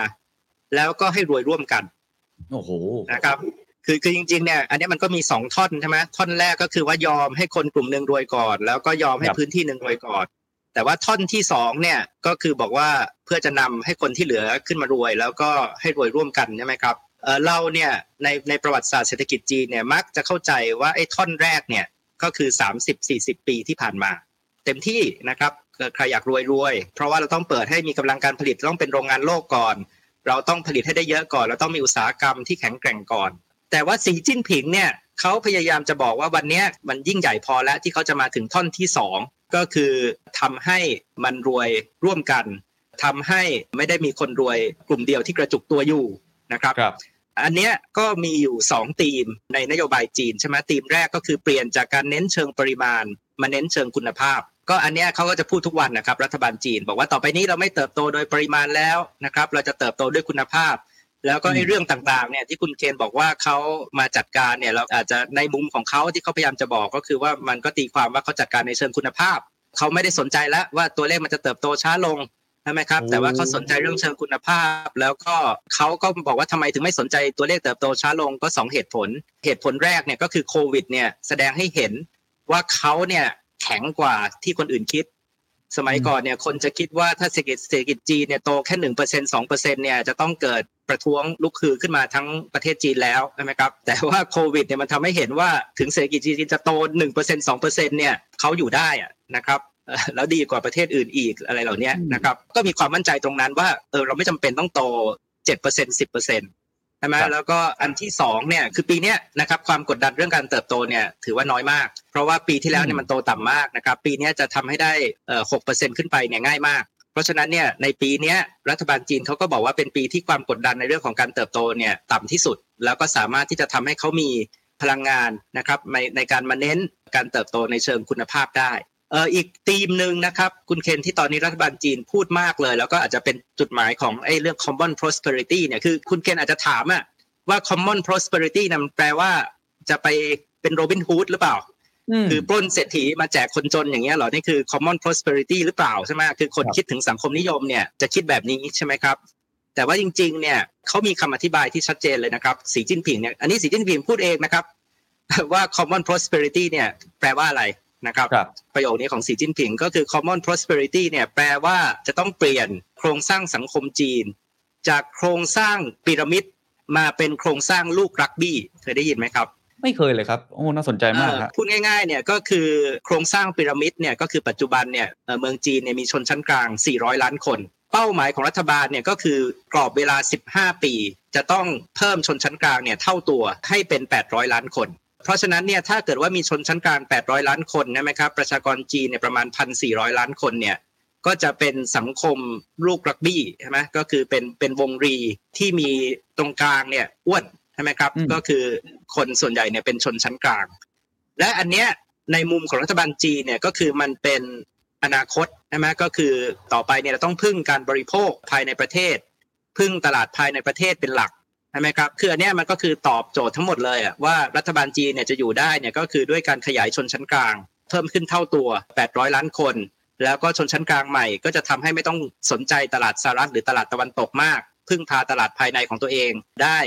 แล้วก็ให้รวยร่วมกันโอ้โหนะครับคือคือจริงๆเนี่ยอันนี้มันก็มีสองท่อนใช่ไหมท่อนแรกก็คือว่ายอมให้คนกลุ่มหนึ่งรวยก่อน แล้วก็ยอมให้ครับพื้นที่หนึ่งรวยก่อน แต่ว่าท่อนที่สองเนี่ยก็คือบอกว่าเพื่อจะนำให้คนที่เหลือขึ้นมารวย แล้วก็ให้รวยร่วมกันใช่ไหมครับเอ่อเราเนี่ยในในประวัติศาสตร์เศรษฐกิจจีนเนี่ยมักจะเข้าใจว่าไอ้ท่อนแรกเนี่ยก็คือ 30-40 ปีที่ผ่านมา เต็มที่นะครับใครอยากรวยรวย เพราะว่าเราต้องเปิดให้มีกำลังการผลิตต้องเป็นโรงงานโลกก่อน เราต้องผลิตให้ได้เยอะก่อน เราต้องมีอุตสาหกรรมที่แข็งแกร่งก่อน แต่ว่าสีจิ้นผิงเนี่ยเขาพยายามจะบอกว่าวันนี้มันยิ่งใหญ่พอแล้วที่เขาจะมาถึงท่อนที่สอง ก็คือทำให้มันรวยร่วมกันทำให้ไม่ได้มีคนรวยกลุ่มเดียวที่กระจุกตัวอยู่นะครับครับอันเนี้ยก็มีอยู่ 2 ธีมในนโยบายจีนใช่ไหมธีมแรกก็คือเปลี่ยนจากการเน้นเชิงปริมาณ มาเน้นเชิงคุณภาพ ก็อันเนี้ยเขาก็จะพูดทุกวันนะครับรัฐบาลจีน บอกว่าต่อไปนี้เราไม่เติบโตโดยปริมาณแล้วนะครับเราจะเติบโตด้วยคุณภาพ แล้วก็ไอ้เรื่องต่างๆเนี่ยที่คุณเคนบอกว่าเขามาจัดการเนี่ยเราอาจจะในมุมของเขาที่เขาพยายามจะบอกก็คือว่ามันก็ตีความว่าเขาจัดการในเชิงคุณภาพเขาไม่ได้สนใจแล้วว่าตัวเลขมันจะเติบโตช้าลงใช่ไหมครับโอ้แต่ว่าเขาสนใจเรื่องเชิงคุณภาพ แล้วก็เขาก็บอกว่าทำไมถึงไม่สนใจตัวเลขเติบโตช้าลงก็สองเหตุผล เหตุผลแรกเนี่ยก็คือโควิดเนี่ยแสดงให้เห็นว่าเขาเนี่ยแข็งกว่าที่คนอื่นคิด สมัยก่อนเนี่ยคนจะคิดว่าถ้าเศรษฐกิจเศรษฐกิจจีนเนี่ยโตแค่หนึ่งเปอร์เซ็นสองเปอร์เซ็นเนี่ยจะต้องเกิด ประท้วงลุกฮือขึ้นมาทั้งประเทศจีนแล้วใช่ไหมครับแต่ว่าโควิดเนี่ยมันทำให้เห็นว่าถึงเศรษฐกิจจีนจะโตหนึ่งเปอร์เซ็นสองเปอร์เซ็นเนี่ยเขาอยู่ได้อะนะครับเอ่อแล้วดีกว่าประเทศอื่นอีกอะไรเหล่านี้นะครับก็มีความมั่นใจตรงนั้นว่าเออเราไม่จำเป็นต้องโตเจ็ดเปอร์เซ็นสิบเปอร์เซ็นใช่ไหมครับแล้วก็อันที่สองเนี่ยคือปีเนี้ยนะครับความกดดันเรื่องการเติบโตเนี่ยถือว่าน้อยมาก เพราะว่าปีที่แล้วเนี่ยมันโตต่ำมากนะครับปีเนี้ยจะทำให้ได้เอ่อหกเปอร์เซ็นขึ้นไปเนี่ยง่ายมาก เพราะฉะนั้นเนี่ยในปีนี้รัฐบาลจีนเขาก็บอกว่าเป็นปีที่ความกดดันในเรื่องของการเติบโตเนี่ยต่ำที่สุด แล้วก็สามารถที่จะทำให้เขามีพลังงานนะครับในในการมาเน้นการเติบโตในเชิงคุณภาพได้เอออีกธีมหนึ่งนะครับคุณเคนที่ตอนนี้รัฐบาลจีนพูดมากเลย แล้วก็อาจจะเป็นจุดหมายของไอ้เรื่อง common prosperity เนี่ยคือคุณเคนอาจจะถามอะว่า common prosperity นะมันแปลว่าจะไปเป็นโรบินฮูดหรือเปล่า คือปล้นเศรษฐีมาแจกคนจนอย่างเงี้ยเหรอ นี่คือ common prosperity หรือเปล่าใช่ไหมคือคนครับคิดถึงสังคมนิยมเนี่ยจะคิดแบบนี้ใช่ไหมครับ แต่ว่าจริง ๆ เนี่ยเขามีคำอธิบายที่ชัดเจนเลยนะครับ สีจิ้นผิงเนี่ย อันนี้สีจิ้นผิงพูดเองนะครับ ว่า common prosperity เนี่ยแปลว่าอะไรนะครับครับ ประโยคนี้ของสีจิ้นผิงก็คือ common prosperity เนี่ยแปลว่าจะต้องเปลี่ยนโครงสร้างสังคมจีน จากโครงสร้างพีระมิดมาเป็นโครงสร้างลูกรักบี้เคยได้ยินไหมครับ ไม่เคยเลยครับโอ้น่าสนใจมากเอ่อครับพูดง่ายๆเนี่ยก็คือโครงสร้างพีระมิดเนี่ยก็คือปัจจุบันเนี่ยเอ่อเมืองจีนเนี่ยมีชนชั้นกลาง 400 ล้านคน เป้าหมายของรัฐบาลเนี่ยก็คือกรอบเวลา 15 ปี จะต้องเพิ่มชนชั้นกลางเนี่ยเท่าตัวให้เป็น 800 ล้านคน เพราะฉะนั้นเนี่ยถ้าเกิดว่ามีชนชั้นกลาง 800 ล้านคนใช่ไหมครับประชากรจีนเนี่ยประมาณ 1,400 ล้านคนเนี่ยก็จะเป็นสังคมลูกรักบี้ใช่ไหมก็คือเป็นเป็นวงรีที่มีตรงกลางเนี่ยอ้วนใช่ไหมครับอืมก็คือคนส่วนใหญ่เนี่ยเป็นชนชั้นกลาง และอันเนี้ยในมุมของรัฐบาลจีนเนี่ยก็คือมันเป็นอนาคตใช่ไหมก็คือต่อไปเนี่ยเราต้องพึ่งการบริโภคภายในประเทศ พึ่งตลาดภายในประเทศเป็นหลักใช่ไหมครับคืออันเนี้ยมันก็คือตอบโจทย์ทั้งหมดเลยอะว่ารัฐบาลจีนเนี่ยจะอยู่ได้เนี่ยก็คือด้วยการขยายชนชั้นกลาง เพิ่มขึ้นเท่าตัว 800 ล้านคน แล้วก็ชนชั้นกลางใหม่ ก็จะทำให้ไม่ต้องสนใจตลาดสหรัฐหรือตลาดตะวันตกมาก พึ่งพาตลาดภายในของตัวเองได้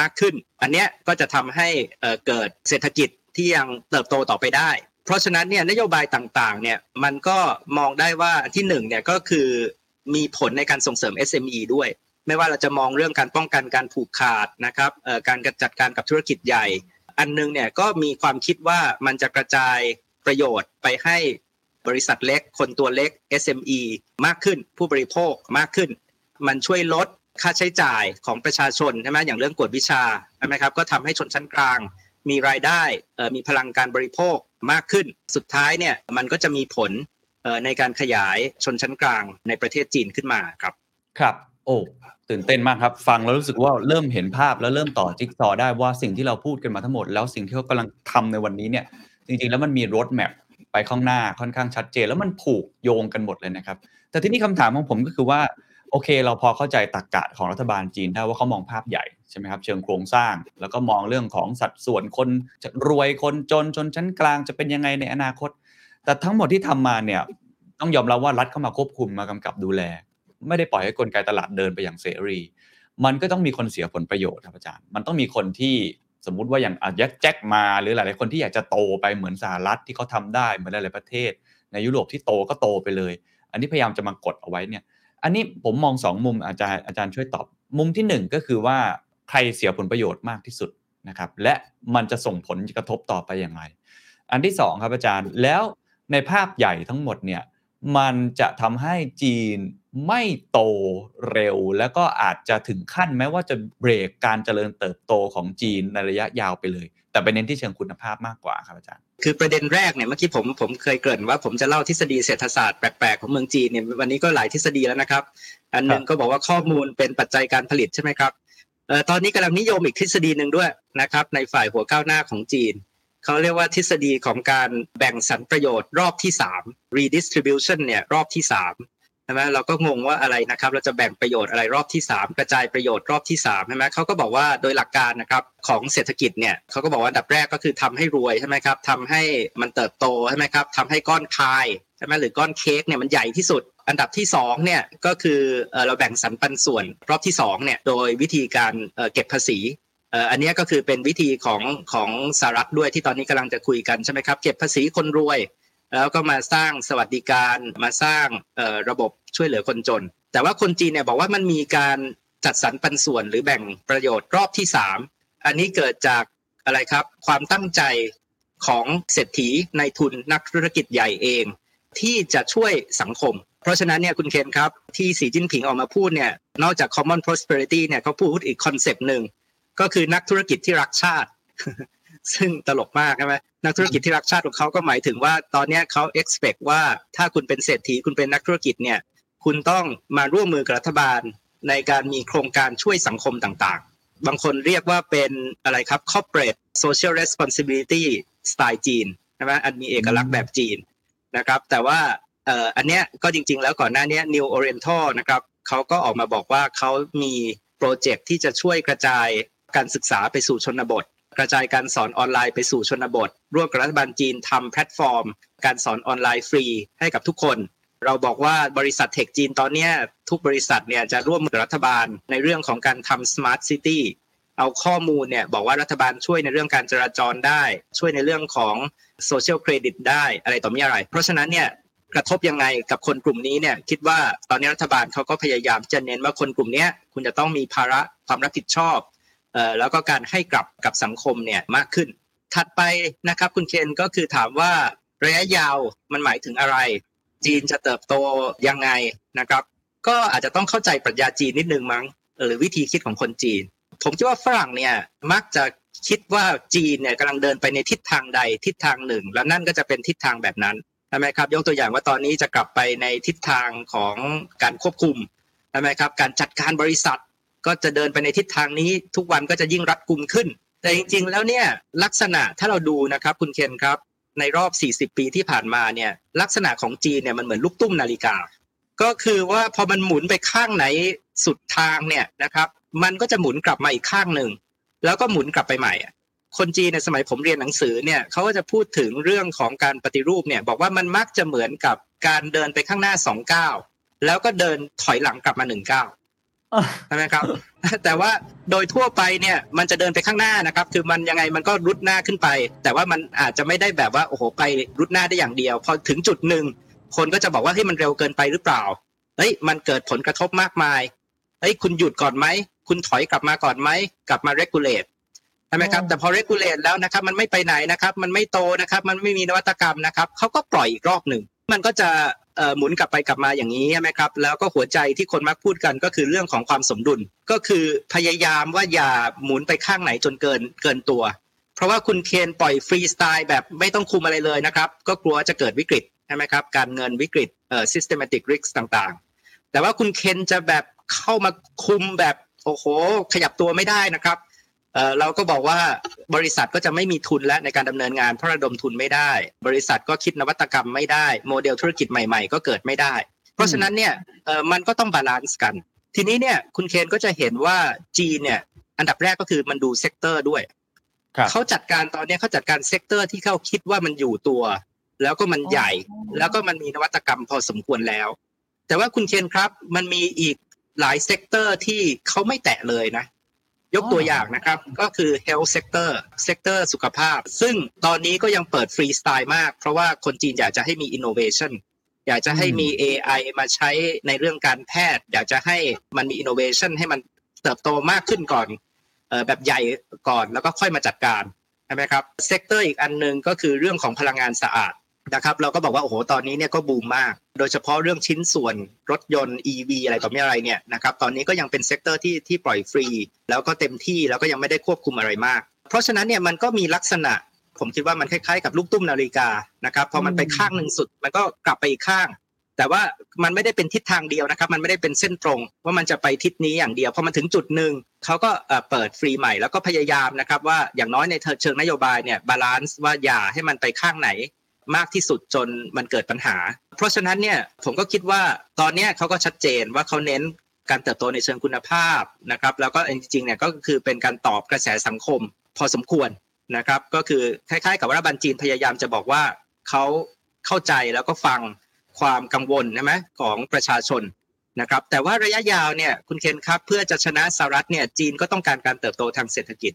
มากขึ้น อันเนี้ยก็จะทำให้เกิดเศรษฐกิจที่ยังเติบโตต่อไปได้ เพราะฉะนั้นเนี่ยนโยบายต่างๆเนี่ยมันก็มองได้ว่าที่หนึ่งเนี่ยก็คือมีผลในการส่งเสริม SME ด้วย ไม่ว่าเราจะมองเรื่องการป้องกันการผูกขาดนะครับเอ่อการจัดการกับธุรกิจใหญ่ อันหนึงเนี่ยก็มีความคิดว่ามันจะกระจายประโยชน์ไปให้บริษัทเล็ก คนตัวเล็ก SME มากขึ้น ผู้บริโภคมากขึ้น มันช่วยลด ค่าใช้จ่ายของประชาชนใช่ไหมอย่างเรื่องกวดวิชาใช่ไหมครับก็ทำให้ชนชั้นกลาง มีรายได้มีพลังการบริโภคมากขึ้น สุดท้ายเนี่ยมันก็จะมีผลในการขยายชนชั้นกลางในประเทศจีนขึ้นมาครับครับโอ้ตื่นเต้นมากครับ ฟังแล้วรู้สึกว่าเริ่มเห็นภาพแล้วเริ่มต่อจิ๊กซอได้ว่าสิ่งที่เราพูดกันมาทั้งหมด แล้วสิ่งที่เขากำลังทำในวันนี้เนี่ยจริงๆแล้วมันมีรถแมพไปข้างหน้าค่อนข้างชัดเจน แล้วมันผูกโยงกันหมดเลยนะครับ แต่ที่นี่คำถามของผมก็คือว่า โอเค เราพอเข้าใจตรกกะของรัฐบาลจีนได้ว่าเขามองภาพใหญ่ใช่ไหมครับเชิงโครงสร้าง แล้วก็มองเรื่องของสัดส่วนคนจะรวยคนจนชนชั้นกลางจะเป็นยังไงในอนาคต แต่ทั้งหมดที่ทำมาเนี่ยต้องยอมรับว่ารัฐเข้ามาควบคุมมากำกับดูแล ไม่ได้ปล่อยให้กลไกตลาดเดินไปอย่างเสรี มันก็ต้องมีคนเสียผลประโยชน์ครับอาจารย์ มันต้องมีคนที่สมมุติว่าอย่างอายักแจ็คมา หรือหลาย ๆ คนที่อยากจะโตไปเหมือนสหรัฐที่เขาทำได้เหมือนหลาย ๆ ประเทศ ในยุโรปที่โตก็โตไปเลย อันนี้พยายามจะมากดเอาไว้เนี่ย อันนี้ผมมองสองมุมอาจารย์อาจารย์ช่วยตอบ มุมที่หนึ่งก็คือว่าใครเสียผลประโยชน์มากที่สุดนะครับ และมันจะส่งผลกระทบต่อไปอย่างไร อันที่สองครับอาจารย์แล้วในภาพใหญ่ทั้งหมดเนี่ยมันจะทำให้จีนไม่โตเร็ว แล้วก็อาจจะถึงขั้นแม้ว่าจะเบรกการเจริญเติบโตของจีนในระยะยาวไปเลย แต่ไปเน้นที่เชิงคุณภาพมากกว่าครับอาจารย์คือประเด็นแรกเนี่ยเมื่อกี้ผมผมเคยเกริ่นว่าผมจะเล่าทฤษฎีเศรษฐศาสตร์แปลกๆของเมืองจีนเนี่ยวันนี้ก็หลายทฤษฎีแล้วนะครับ อันหนึงก็บอกว่าข้อมูลเป็นปัจจัยการผลิตใช่ไหมครับเอ่อตอนนี้กำลังนิยมอีกทฤษฎีหนึ่งด้วยนะครับในฝ่ายหัวก้าวหน้าของจีนเขาเรียกว่าทฤษฎีของการแบ่งสรรประโยชน์รอบที่ 3 redistribution เนี่ยรอบที่3ใช่ไหมเราก็งงว่าอะไรนะครับ เราจะแบ่งประโยชน์อะไรรอบที่ 3 กระจายประโยชน์รอบที่3ใช่ไหมเขาก็บอกว่าโดยหลักการนะครับของเศรษฐกิจเนี่ยเขาก็บอกว่าอันดับแรกก็คือทำให้รวยใช่ไหมครับทำให้มันเติบโตใช่ไหมครับทำให้ก้อนพายใช่ไหมหรือก้อนเค้กเนี่ยมันใหญ่ที่สุด อันดับที่2เนี่ยก็คือเราแบ่งสรรปันส่วนรอบที่2เนี่ยโดยวิธีการเก็บภาษีอันนี้ก็คือเป็นวิธีของของสหรัฐด้วยที่ตอนนี้กำลังจะคุยกันใช่ไหมครับเก็บภาษีคนรวย แล้วก็มาสร้างสวัสดิการมาสร้างระบบช่วยเหลือคนจน แต่ว่าคนจีนเนี่ยบอกว่ามันมีการจัดสรรปันส่วนหรือแบ่งประโยชน์รอบที่สามอันนี้เกิดจากอะไรครับความตั้งใจของเศรษฐีในทุนนักธุรกิจใหญ่เอง ที่จะช่วยสังคม เพราะฉะนั้นเนี่ยคุณเคนครับ ที่สีจิ้นผิงออกมาพูดเนี่ยนอกจาก common prosperity เนี่ยเขาพูดอีกคอนเซปต์หนึ่งก็คือนักธุรกิจที่รักชาติ ซึ่งตลกมากใช่ไหม นักธุรกิจที่รักชาติของเขาก็หมายถึงว่าตอนนี้เขา expect ว่าถ้าคุณเป็นเศรษฐีคุณเป็นนักธุรกิจเนี่ย คุณต้องมาร่วมมือกับรัฐบาลในการมีโครงการช่วยสังคมต่างๆ บางคนเรียกว่าเป็นอะไรครับ corporate social responsibility สไตล์จีนใช่ไหมอันมีเอกลักษณ์แบบจีนนะครับ แต่ว่าอันเนี้ยก็จริง ๆ แล้วก่อนหน้านี้ New Oriental นะครับเขาก็ออกมาบอกว่าเขามีโปรเจกต์ที่จะช่วยกระจายการศึกษาไปสู่ชนบท กระจายการสอนออนไลน์ไปสู่ชนบท ร่วมกับรัฐบาลจีนทำแพลตฟอร์ม การสอนออนไลน์ฟรีให้กับทุกคน เราบอกว่าบริษัทเทคจีนตอนนี้ทุกบริษัทเนี่ยจะร่วมมือรัฐบาลในเรื่องของการทำ smart city เอาข้อมูลเนี่ยบอกว่ารัฐบาลช่วยในเรื่องการจราจรได้ ช่วยในเรื่องของโซเชียลเครดิตได้อะไรต่อมีอะไร เพราะฉะนั้นเนี่ยกระทบยังไงกับคนกลุ่มนี้เนี่ยคิดว่าตอนนี้รัฐบาลเขาก็พยายามจะเน้นว่าคนกลุ่มนี้คุณจะต้องมีภาระความรับผิดชอบ แล้วก็การให้กลับกับสังคมเนี่ยมากขึ้น ถัดไปนะครับคุณเคนก็คือถามว่าระยะยาวมันหมายถึงอะไร จีนจะเติบโตยังไงนะครับ ก็อาจจะต้องเข้าใจปรัชญาจีนนิดนึงมั้งหรือวิธีคิดของคนจีน ผมคิดว่าฝรั่งเนี่ยมักจะคิดว่าจีนเนี่ยกำลังเดินไปในทิศทางใดทิศทางหนึ่ง แล้วนั่นก็จะเป็นทิศทางแบบนั้นใช่ไหมครับ ยกตัวอย่างว่าตอนนี้จะกลับไปในทิศทางของการควบคุมใช่ไหมครับการจัดการบริษัท ก็จะเดินไปในทิศทางนี้ ทุกวันก็จะยิ่งรัดกุมขึ้น แต่จริง ๆ แล้วเนี่ยลักษณะถ้าเราดูนะครับคุณเคนครับ ในรอบ 40 ปีที่ผ่านมาเนี่ยลักษณะของจีนเนี่ยมันเหมือนลูกตุ้มนาฬิกา ก็คือว่าพอมันหมุนไปข้างไหนสุดทางเนี่ยนะครับ มันก็จะหมุนกลับมาอีกข้างหนึ่งแล้วก็หมุนกลับไปใหม่อะคนจีนในสมัยผมเรียนหนังสือเนี่ยเขาก็จะพูดถึงเรื่องของการปฏิรูปเนี่ยบอกว่ามันมักจะเหมือนกับการเดินไปข้างหน้าสองก้าวแล้วก็เดินถอยหลังกลับมาหนึ่งก้าว ใช่ไหมครับ แต่ว่าโดยทั่วไปเนี่ยมันจะเดินไปข้างหน้านะครับ คือมันยังไงมันก็รุดหน้าขึ้นไป แต่ว่ามันอาจจะไม่ได้แบบว่าโอ้โหไปรุดหน้าได้อย่างเดียว พอถึงจุดหนึ่งคนก็จะบอกว่าเฮ้ยมันเร็วเกินไปหรือเปล่าเฮ้ยมันเกิดผลกระทบมากมายเฮ้ยคุณหยุดก่อนไหมคุณถอยกลับมาก่อนไหมกลับมา regulate ใช่ไหมครับอ๋อแต่พอ regulate แล้วนะครับ มันไม่ไปไหนนะครับ มันไม่โตนะครับ มันไม่มีนวัตกรรมนะครับเขาก็ปล่อยอีกรอบหนึ่งมันก็จะเอ่อ หมุนกลับไปกลับมาอย่างนี้ใช่ไหมครับแล้วก็หัวใจที่คนมักพูดกันก็คือเรื่องของความสมดุล ก็คือพยายามว่าอย่าหมุนไปข้างไหนจนเกินเกินตัว เพราะว่าคุณเคนปล่อยฟรีสไตล์แบบไม่ต้องคุมอะไรเลยนะครับ ก็กลัวจะเกิดวิกฤตใช่ไหมครับการเงินวิกฤตเอ่อ systematic risk ต่างๆ แต่ว่าคุณเคนจะแบบเข้ามาคุมแบบโอ้โหขยับตัวไม่ได้นะครับ เอ่อเราก็บอกว่าบริษัทก็จะไม่มีทุนและในการดำเนินงานเพราะระดมทุนไม่ได้ บริษัทก็คิดนวัตกรรมไม่ได้ โมเดลธุรกิจใหม่ๆ ก็เกิดไม่ได้ เพราะฉะนั้นเนี่ยเอ่อมันก็ต้อง balance กัน ทีนี้เนี่ยคุณเคนก็จะเห็นว่าจีนเนี่ยอันดับแรกก็คือมันดู sector ด้วยครับเขาจัดการตอนนี้เขาจัดการ sector ที่เขาคิดว่ามันอยู่ตัว แล้วก็มันใหญ่ แล้วก็มันมีนวัตกรรมพอสมควรแล้ว แต่ว่าคุณเคนครับมันมีอีกหลาย sector ที่เขาไม่แตะเลยนะ ยกตัวอย่างนะครับ ก็คือ health sector sector สุขภาพ ซึ่งตอนนี้ก็ยังเปิดฟรีสไตล์มาก เพราะว่าคนจีนอยากจะให้มี innovation อยากจะให้มี AI มาใช้ในเรื่องการแพทย์ อยากจะให้มันมี innovation ให้มันเติบโตมากขึ้นก่อนเอ่อแบบใหญ่ก่อนแล้วก็ค่อยมาจัดการใช่ไหมครับ sector อีกอันหนึงก็คือเรื่องของพลังงานสะอาด นะครับเราก็บอกว่าโอ้โหตอนนี้เนี่ยก็บูมมาก โดยเฉพาะเรื่องชิ้นส่วนรถยนต์ EV อะไรต่อมีอะไรเนี่ยนะครับตอนนี้ก็ยังเป็น sector ที่ที่ปล่อยฟรี แล้วก็เต็มที่แล้วก็ยังไม่ได้ควบคุมอะไรมาก เพราะฉะนั้นเนี่ยมันก็มีลักษณะ ผมคิดว่ามันคล้ายๆกับลูกตุ้มนาฬิกานะครับพอมันไปข้างหนึ่งสุด มันก็กลับไปอีกข้าง แต่ว่ามันไม่ได้เป็นทิศทางเดียวนะครับ มันไม่ได้เป็นเส้นตรง ว่ามันจะไปทิศนี้อย่างเดียวพอมันถึงจุดหนึ่งเขาก็เอ่อเปิดฟรีใหม่แล้วก็พยายามนะครับว่าอย่างน้อยในเชิงนโยบายเนี่ย balance ว่าอย่าให้มันไปข้างไหน มากที่สุดจนมันเกิดปัญหา เพราะฉะนั้นเนี่ยผมก็คิดว่าตอนเนี้ยเขาก็ชัดเจนว่าเขาเน้นการเติบโตในเชิงคุณภาพนะครับแล้วก็จริงๆเนี่ยก็คือเป็นการตอบกระแสสังคมพอสมควรนะครับก็คือคล้ายๆ กับว่ารัฐบาลจีนพยายามจะบอกว่าเขาเข้าใจแล้วก็ฟังความกังวลใช่ไหมของประชาชนนะครับแต่ว่าระยะยาวเนี่ยคุณเคนครับเพื่อจะชนะสหรัฐเนี่ยจีนก็ต้องการการเติบโตทางเศรษฐกิจ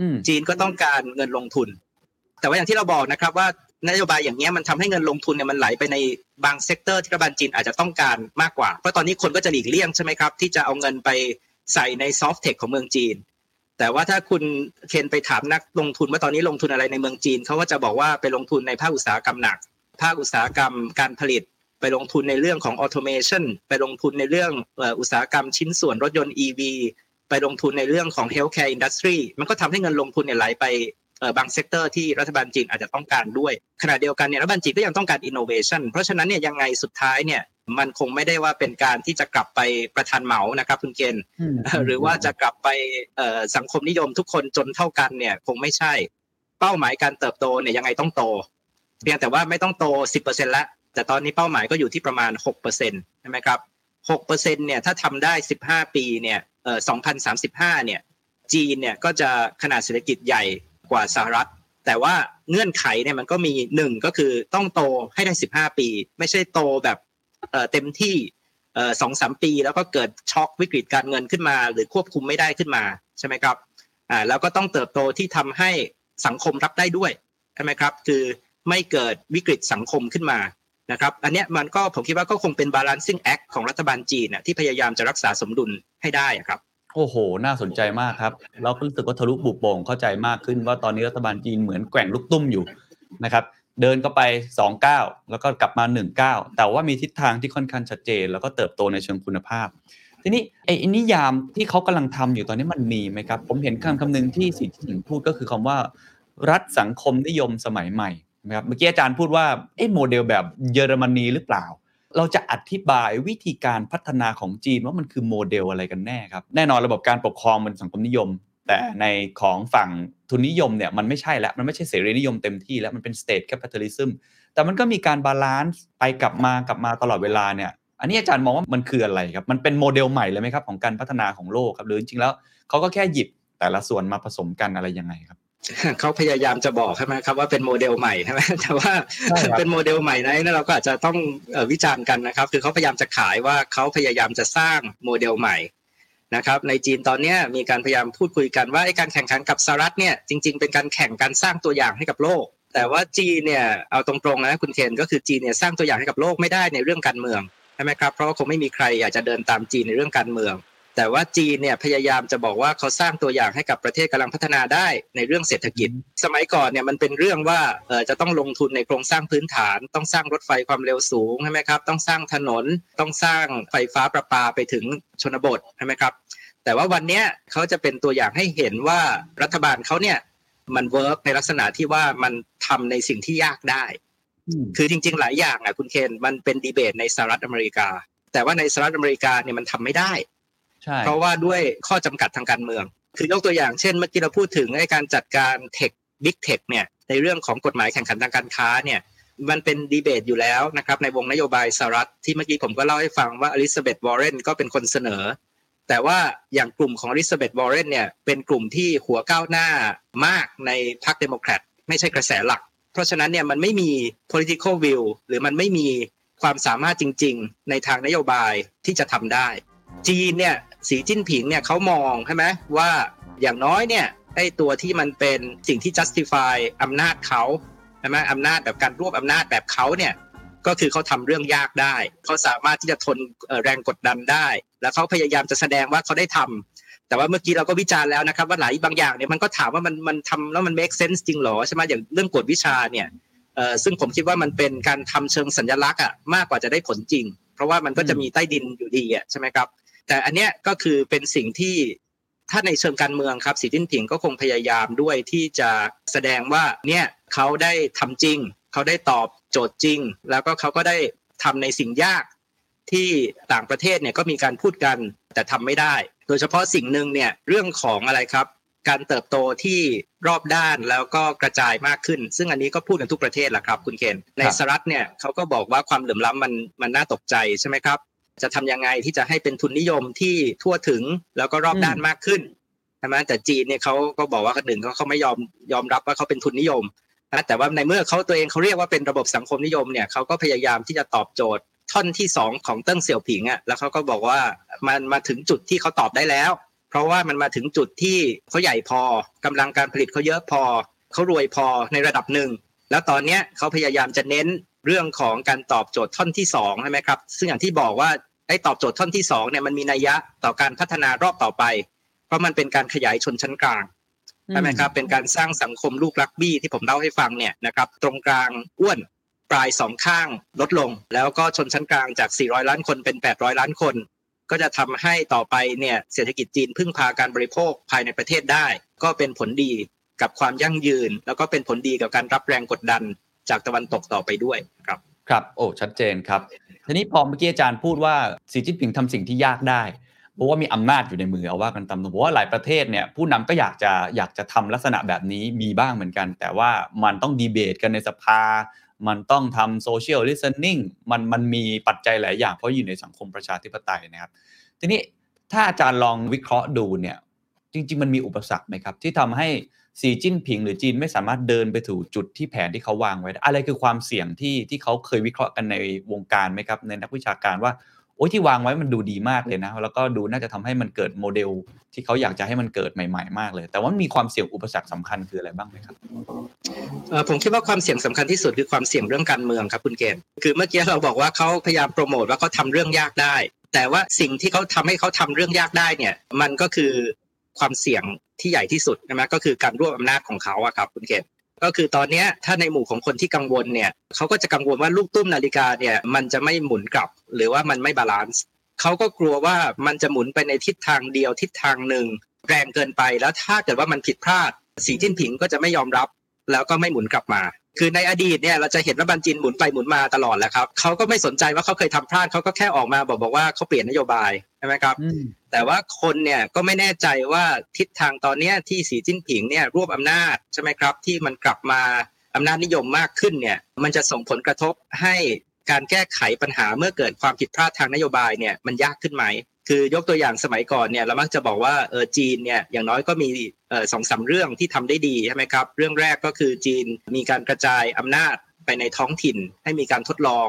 อืมจีนก็ต้องการเงินลงทุน แต่ว่าอย่างที่เราบอกนะครับว่า นโยบายอย่างเงี้ยมันทำให้เงินลงทุนเนี่ยมันไหลไปในบาง sector ที่รัฐบาลจีนอาจจะต้องการมากกว่า เพราะตอนนี้คนก็จะหลีกเลี่ยงใช่ไหมครับ ที่จะเอาเงินไปใส่ใน soft tech ของเมืองจีน แต่ว่าถ้าคุณเคนไปถามนักลงทุนว่าตอนนี้ลงทุนอะไรในเมืองจีนเขาก็จะบอกว่าไปลงทุนในภาคอุตสาหกรรมหนัก ภาคอุตสาหกรรมการผลิต ไปลงทุนในเรื่องของ automation ไปลงทุนในเรื่องอุตสาหกรรมชิ้นส่วนรถยนต์ EV ไปลงทุนในเรื่องของ healthcare industry มันก็ทำให้เงินลงทุนเนี่ยไหลไป บาง sector ที่รัฐบาลจีนอาจจะต้องการด้วยขณะเดียวกันเนี่ยรัฐบาลจีนก็ยังต้องการ innovation เพราะฉะนั้นเนี่ยยังไงสุดท้ายเนี่ยมันคงไม่ได้ว่าเป็นการที่จะกลับไปประทานเหมานะครับคุณเกณฑ์อืมหรือว่าจะกลับไปเอ่อสังคมนิยมทุกคนจนเท่ากันเนี่ยคงไม่ใช่ เป้าหมายการเติบโตเนี่ยยังไงต้องโต เพียงแต่ว่าไม่ต้องโต 10%แล้วแต่ตอนนี้เป้าหมายก็อยู่ที่ประมาณ 6%ใช่ไหมครับ6%เนี่ยถ้าทำได้ 15 ปีเนี่ยเอ่อ2035เนี่ยจีนเนี่ยก็จะขนาดเศรษฐกิจใหญ่ กว่าสหรัฐ แต่ว่าเงื่อนไขเนี่ยมันก็มีหนึ่งก็คือต้องโตให้ได้15ปี ไม่ใช่โตแบบเต็มที่สองสามปี แล้วก็เกิดช็อกวิกฤตการเงินขึ้นมา หรือควบคุมไม่ได้ขึ้นมาใช่ไหมครับอ่าแล้วก็ต้องเติบโตที่ทำให้สังคมรับได้ด้วยใช่ไหมครับ คือไม่เกิดวิกฤตสังคมขึ้นมานะครับ อันเนี้ยมันก็ผมคิดว่าก็คงเป็น balancing act ของรัฐบาลจีนนะที่พยายามจะรักษาสมดุลให้ได้อะครับ โอ้โห น่าสนใจมากครับ เราก็รู้สึกว่าทะลุบุโป่งเข้าใจมากขึ้นว่าตอนนี้รัฐบาลจีนเหมือนแกว่งลูกตุ้มอยู่นะครับ เดินก็ไป2ก้าวแล้วก็กลับมา1ก้าวแต่ว่ามีทิศทางที่ค่อนข้างชัดเจน แล้วก็เติบโตในเชิงคุณภาพ ทีนี้ไอ้นิยามที่เขากำลังทำอยู่ตอนนี้มันมีไหมครับ ผมเห็นคำคำหนึ่งที่สีจิ้นผิงพูดก็คือคำว่า รัฐสังคมนิยมสมัยใหม่นะครับ เมื่อกี้อาจารย์พูดว่าเอ้โมเดลแบบเยอรมนีหรือเปล่า เราจะอธิบายวิธีการพัฒนาของจีนว่ามันคือโมเดลอะไรกันแน่ครับ แน่นอนระบบการปกครองมันสังคมนิยม แต่ในของฝั่งทุนนิยมเนี่ยมันไม่ใช่แล้ว มันไม่ใช่เสรีนิยมเต็มที่แล้วมันเป็น state capitalism แต่มันก็มีการ balance ไปกลับมากลับมาตลอดเวลาเนี่ยอันนี้อาจารย์มองว่ามันคืออะไรครับ มันเป็นโมเดลใหม่เลยไหมครับของการพัฒนาของโลกครับหรือจริงๆแล้วเขาก็แค่หยิบแต่ละส่วนมาผสมกันอะไรยังไงครับ เขาพยายามจะบอกใช่ไหมครับว่าเป็นโมเดลใหม่ใช่ไหมแต่ว่าใช่ครับเป็นโมเดลใหม่นั้นเราก็อาจจะต้องเอ่อวิจารณ์กันนะครับ คือเขาพยายามจะขายว่าเขาพยายามจะสร้างโมเดลใหม่นะครับ ในจีนตอนเนี้ยมีการพยายามพูดคุยกันว่าไอ้การแข่งขันกับสหรัฐเนี่ยจริง ๆ เป็นการแข่งการสร้างตัวอย่างให้กับโลก แต่ว่าจีนเนี่ยเอาตรงๆนะคุณเคนก็คือจีนเนี่ยสร้างตัวอย่างให้กับโลกไม่ได้ในเรื่องการเมืองใช่ไหมครับเพราะว่าคงไม่มีใครอยากจะเดินตามจีนในเรื่องการเมือง แต่ว่าจีนเนี่ยพยายามจะบอกว่าเขาสร้างตัวอย่างให้กับประเทศกำลังพัฒนาได้ในเรื่องเศรษฐกิจ สมัยก่อนเนี่ยมันเป็นเรื่องว่าเออจะต้องลงทุนในโครงสร้างพื้นฐาน ต้องสร้างรถไฟความเร็วสูงใช่ไหมครับต้องสร้างถนนต้องสร้างไฟฟ้าประปาไปถึงชนบทใช่ไหมครับแต่ว่าวันเนี้ยเขาจะเป็นตัวอย่างให้เห็นว่ารัฐบาลเขาเนี่ยมัน work ในลักษณะที่ว่ามันทำในสิ่งที่ยากได้ คือจริง ๆ หลายอย่างอะคุณเคนมันเป็นดีเบตในสหรัฐอเมริกา แต่ว่าในสหรัฐอเมริกาเนี่ยมันทำไม่ได้ใช่ เพราะว่าด้วยข้อจำกัดทางการเมือง คือยกตัวอย่างเช่นเมื่อกี้เราพูดถึงไอ้การจัดการ tech Big Tech เนี่ยในเรื่องของกฎหมายแข่งขันทางการค้าเนี่ยมันเป็นดีเบตอยู่แล้วนะครับในวงนโยบายสหรัฐที่เมื่อกี้ผมก็เล่าให้ฟังว่าอลิซาเบธวอร์เรนก็เป็นคนเสนอ แต่ว่าอย่างกลุ่มของอลิซาเบธวอร์เรนเนี่ยเป็นกลุ่มที่หัวก้าวหน้ามากในพรรคเดโมแครตไม่ใช่กระแสหลัก เพราะฉะนั้นเนี่ยมันไม่มี political will หรือมันไม่มีความสามารถจริง ๆ ในทางนโยบายที่จะทำได้ จีนเนี่ย สีจิ้นผิงเนี่ยเขามองใช่ไหมว่าอย่างน้อยเนี่ยไอ้ตัวที่มันเป็นสิ่งที่ justify อำนาจเขาใช่ไหมอำนาจแบบการรวบอำนาจแบบเขาเนี่ยก็คือเขาทำเรื่องยากได้เขาสามารถที่จะทนแรงกดดันได้ แล้วเขาพยายามจะแสดงว่าเขาได้ทำแต่ว่าเมื่อกี้เราก็วิจารณ์แล้วนะครับ ว่าหลายบางอย่างเนี่ยมันก็ถามว่ามันมันทำแล้วมัน make sense จริงหรอใช่ไหมอย่างเรื่องกฎวิชาเนี่ยซึ่งผมคิดว่ามันเป็นการทำเชิงสัญลักษณ์อะมากกว่าจะได้ผลจริง เพราะว่ามันก็จะมีใต้ดินอยู่ดีอะใช่ไหมครับ แต่อันเนี้ยก็คือเป็นสิ่งที่ถ้าในเชิงการเมืองครับสีจิ้นผิงก็คงพยายามด้วยที่จะแสดงว่าเนี่ยเขาได้ทำจริง เขาได้ตอบโจทย์จริง แล้วก็เขาก็ได้ทำในสิ่งยากที่ต่างประเทศเนี่ยก็มีการพูดกันแต่ทำไม่ได้ โดยเฉพาะสิ่งหนึ่งเนี่ยเรื่องของอะไรครับ การเติบโตที่รอบด้านแล้วก็กระจายมากขึ้น ซึ่งอันนี้ก็พูดกันทุกประเทศแหละครับ คุณเคนในสหรัฐเนี่ยเขาก็บอกว่าความเหลื่อมล้ำมันมันน่าตกใจใช่ไหมครับ จะทำยังไงที่จะให้เป็นทุนนิยมที่ทั่วถึงแล้วก็รอบด้านมากขึ้นใช่ไหมแต่จีนเนี่ยเขาก็บอกว่าหนึ่งเขาเขาไม่ยอมยอมรับว่าเขาเป็นทุนนิยมนะแต่ว่าในเมื่อเขาตัวเองเขาเรียกว่าเป็นระบบสังคมนิยมเนี่ยเขาก็พยายามที่จะตอบโจทย์ท่อนที่สองของเติ้งเสี่ยวผิงอะแล้วเขาก็บอกว่ามันมาถึงจุดที่เขาตอบได้แล้ว เพราะว่ามันมาถึงจุดที่เขาใหญ่พอกำลังการผลิตเขาเยอะพอเขารวยพอในระดับหนึ่งแล้วตอนเนี้ยเขาพยายามจะเน้น เรื่องของการตอบโจทย์ท่อนที่สองใช่ไหมครับซึ่งอย่างที่บอกว่าไอ้ตอบโจทย์ท่อนที่สองเนี่ยมันมีนัยยะต่อการพัฒนารอบต่อไป เพราะมันเป็นการขยายชนชั้นกลางใช่ไหมครับเป็นการสร้างสังคมลูกรักบี้ที่ผมเล่าให้ฟังเนี่ยนะครับตรงกลางอ้วนปลายสองข้างลดลง แล้วก็ชนชั้นกลางจาก 400 ล้านคนเป็น 800 ล้านคน ก็จะทำให้ต่อไปเนี่ยเศรษฐกิจจีนพึ่งพาการบริโภคภายในประเทศได้ ก็เป็นผลดีกับความยั่งยืน แล้วก็เป็นผลดีกับการรับแรงกดดัน จากตะวันตกต่อไปด้วยครับครับโอ้ชัดเจนครับ ทีนี้พอเมื่อกี้อาจารย์พูดว่าสีจิ้นผิงทำสิ่งที่ยากได้เพราะว่ามีอำนาจอยู่ในมือเอาว่ากันตามตรงเพราะว่าหลายประเทศเนี่ยผู้นำก็อยากจะอยากจะทำลักษณะแบบนี้มีบ้างเหมือนกัน แต่ว่ามันต้องดีเบตกันในสภา มันต้องทำโซเชียลลิส t น n ิ n งมันมันมีปัจจัยหลายอย่างเพราะอยู่ในสังคมประชาธิปไตยนะครับ ทีนี้ถ้าอาจารย์ลองวิเคราะห์ดูเนี่ยจริง ๆ มันมีอุปสรรคไหมครับ ที่ทำให้ สีจิ้นผิงหรือจีนไม่สามารถเดินไปถูกจุดที่แผนที่เขาวางไว้ อะไรคือความเสี่ยงที่ที่เขาเคยวิเคราะห์กันในวงการไหมครับ ในนักวิชาการว่าโอ้ยที่วางไว้มันดูดีมากเลยนะ แล้วก็ดูน่าจะทำให้มันเกิดโมเดล ที่เขาอยากจะให้มันเกิดใหม่ ๆ มากเลย แต่ว่ามีความเสี่ยงอุปสรรคสำคัญคืออะไรบ้างไหมครับผมคิดว่าความเสี่ยงสำคัญที่สุดคือความเสี่ยงเรื่องการเมืองครับคุณเกณฑ์คือเมื่อกี้เราบอกว่าเขาพยายามโปรโมทว่าเขาทำเรื่องยากได้แต่ว่าสิ่งที่เขาทำให้เขาทำเรื่องยากได้เนี่ย มันก็คือ ความเสี่ยงที่ใหญ่ที่สุดใช่ไหมก็คือการรวบอำนาจของเขาอะครับคุณเกณฑ์ก็คือตอนนี้ถ้าในหมู่ของคนที่กังวลเนี่ยเขาก็จะกังวลว่าลูกตุ้มนาฬิกาเนี่ยมันจะไม่หมุนกลับ หรือว่ามันไม่บาลานซ์เขาก็กลัวว่ามันจะหมุนไปในทิศทางเดียวทิศทางหนึ่ง แรงเกินไปแล้วถ้าเกิดว่ามันผิดพลาดสีจิ้นผิงก็จะไม่ยอมรับ แล้วก็ไม่หมุนกลับมา คือในอดีตเนี่ยเราจะเห็นว่าบันจินหมุนไปหมุนมาตลอดแหละครับเขาก็ไม่สนใจว่าเขาเคยทำพลาดเขาก็แค่ออกมาบอกบอกว่าเขาเปลี่ยนนโยบายใช่ไหมครับอืมแต่ว่าคนเนี่ยก็ไม่แน่ใจว่าทิศทางตอนเนี้ยที่สีจิ้นผิงเนี่ยรวบอำนาจใช่ไหมครับ ที่มันกลับมาอำนาจนิยมมากขึ้นเนี่ยมันจะส่งผลกระทบให้การแก้ไขปัญหาเมื่อเกิดความผิดพลาดทางนโยบายเนี่ยมันยากขึ้นไหมคือยกตัวอย่างสมัยก่อนเนี่ยเรามักจะบอกว่าเออจีนเนี่ยอย่างน้อยก็มีเออ สองสามเรื่องที่ทำได้ดีใช่ไหมครับเรื่องแรกก็คือจีนมีการกระจายอำนาจไปในท้องถิ่นให้มีการทดลอง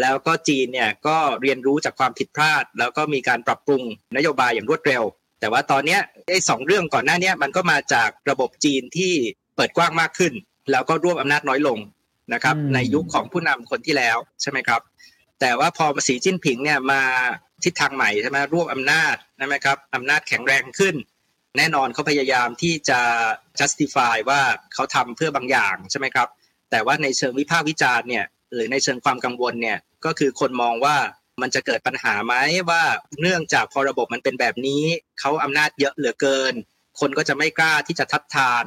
แล้วก็จีนเนี่ยก็เรียนรู้จากความผิดพลาด แล้วก็มีการปรับปรุงนโยบายอย่างรวดเร็ว แต่ว่าตอนเนี้ยไอ้สองเรื่องก่อนหน้าเนี้ยมันก็มาจากระบบจีนที่เปิดกว้างมากขึ้น แล้วก็รวบอำนาจน้อยลงนะครับอืมในยุคของผู้นำคนที่แล้วใช่ไหมครับ แต่ว่าพอสีจิ้นผิงเนี่ยมาทิศทางใหม่ใช่ไหมรวบอำนาจใช่ไหมครับอำนาจแข็งแรงขึ้น แน่นอนเขาพยายามที่จะ justify ว่าเขาทำเพื่อบางอย่างใช่ไหมครับ แต่ว่าในเชิงวิพากษ์วิจารณ์เนี่ยหรือในเชิงความกังวลเนี่ยก็คือคนมองว่ามันจะเกิดปัญหาไหมว่าเนื่องจากพอระบบมันเป็นแบบนี้เขาอำนาจเยอะเหลือเกิน คนก็จะไม่กล้าที่จะทัดทาน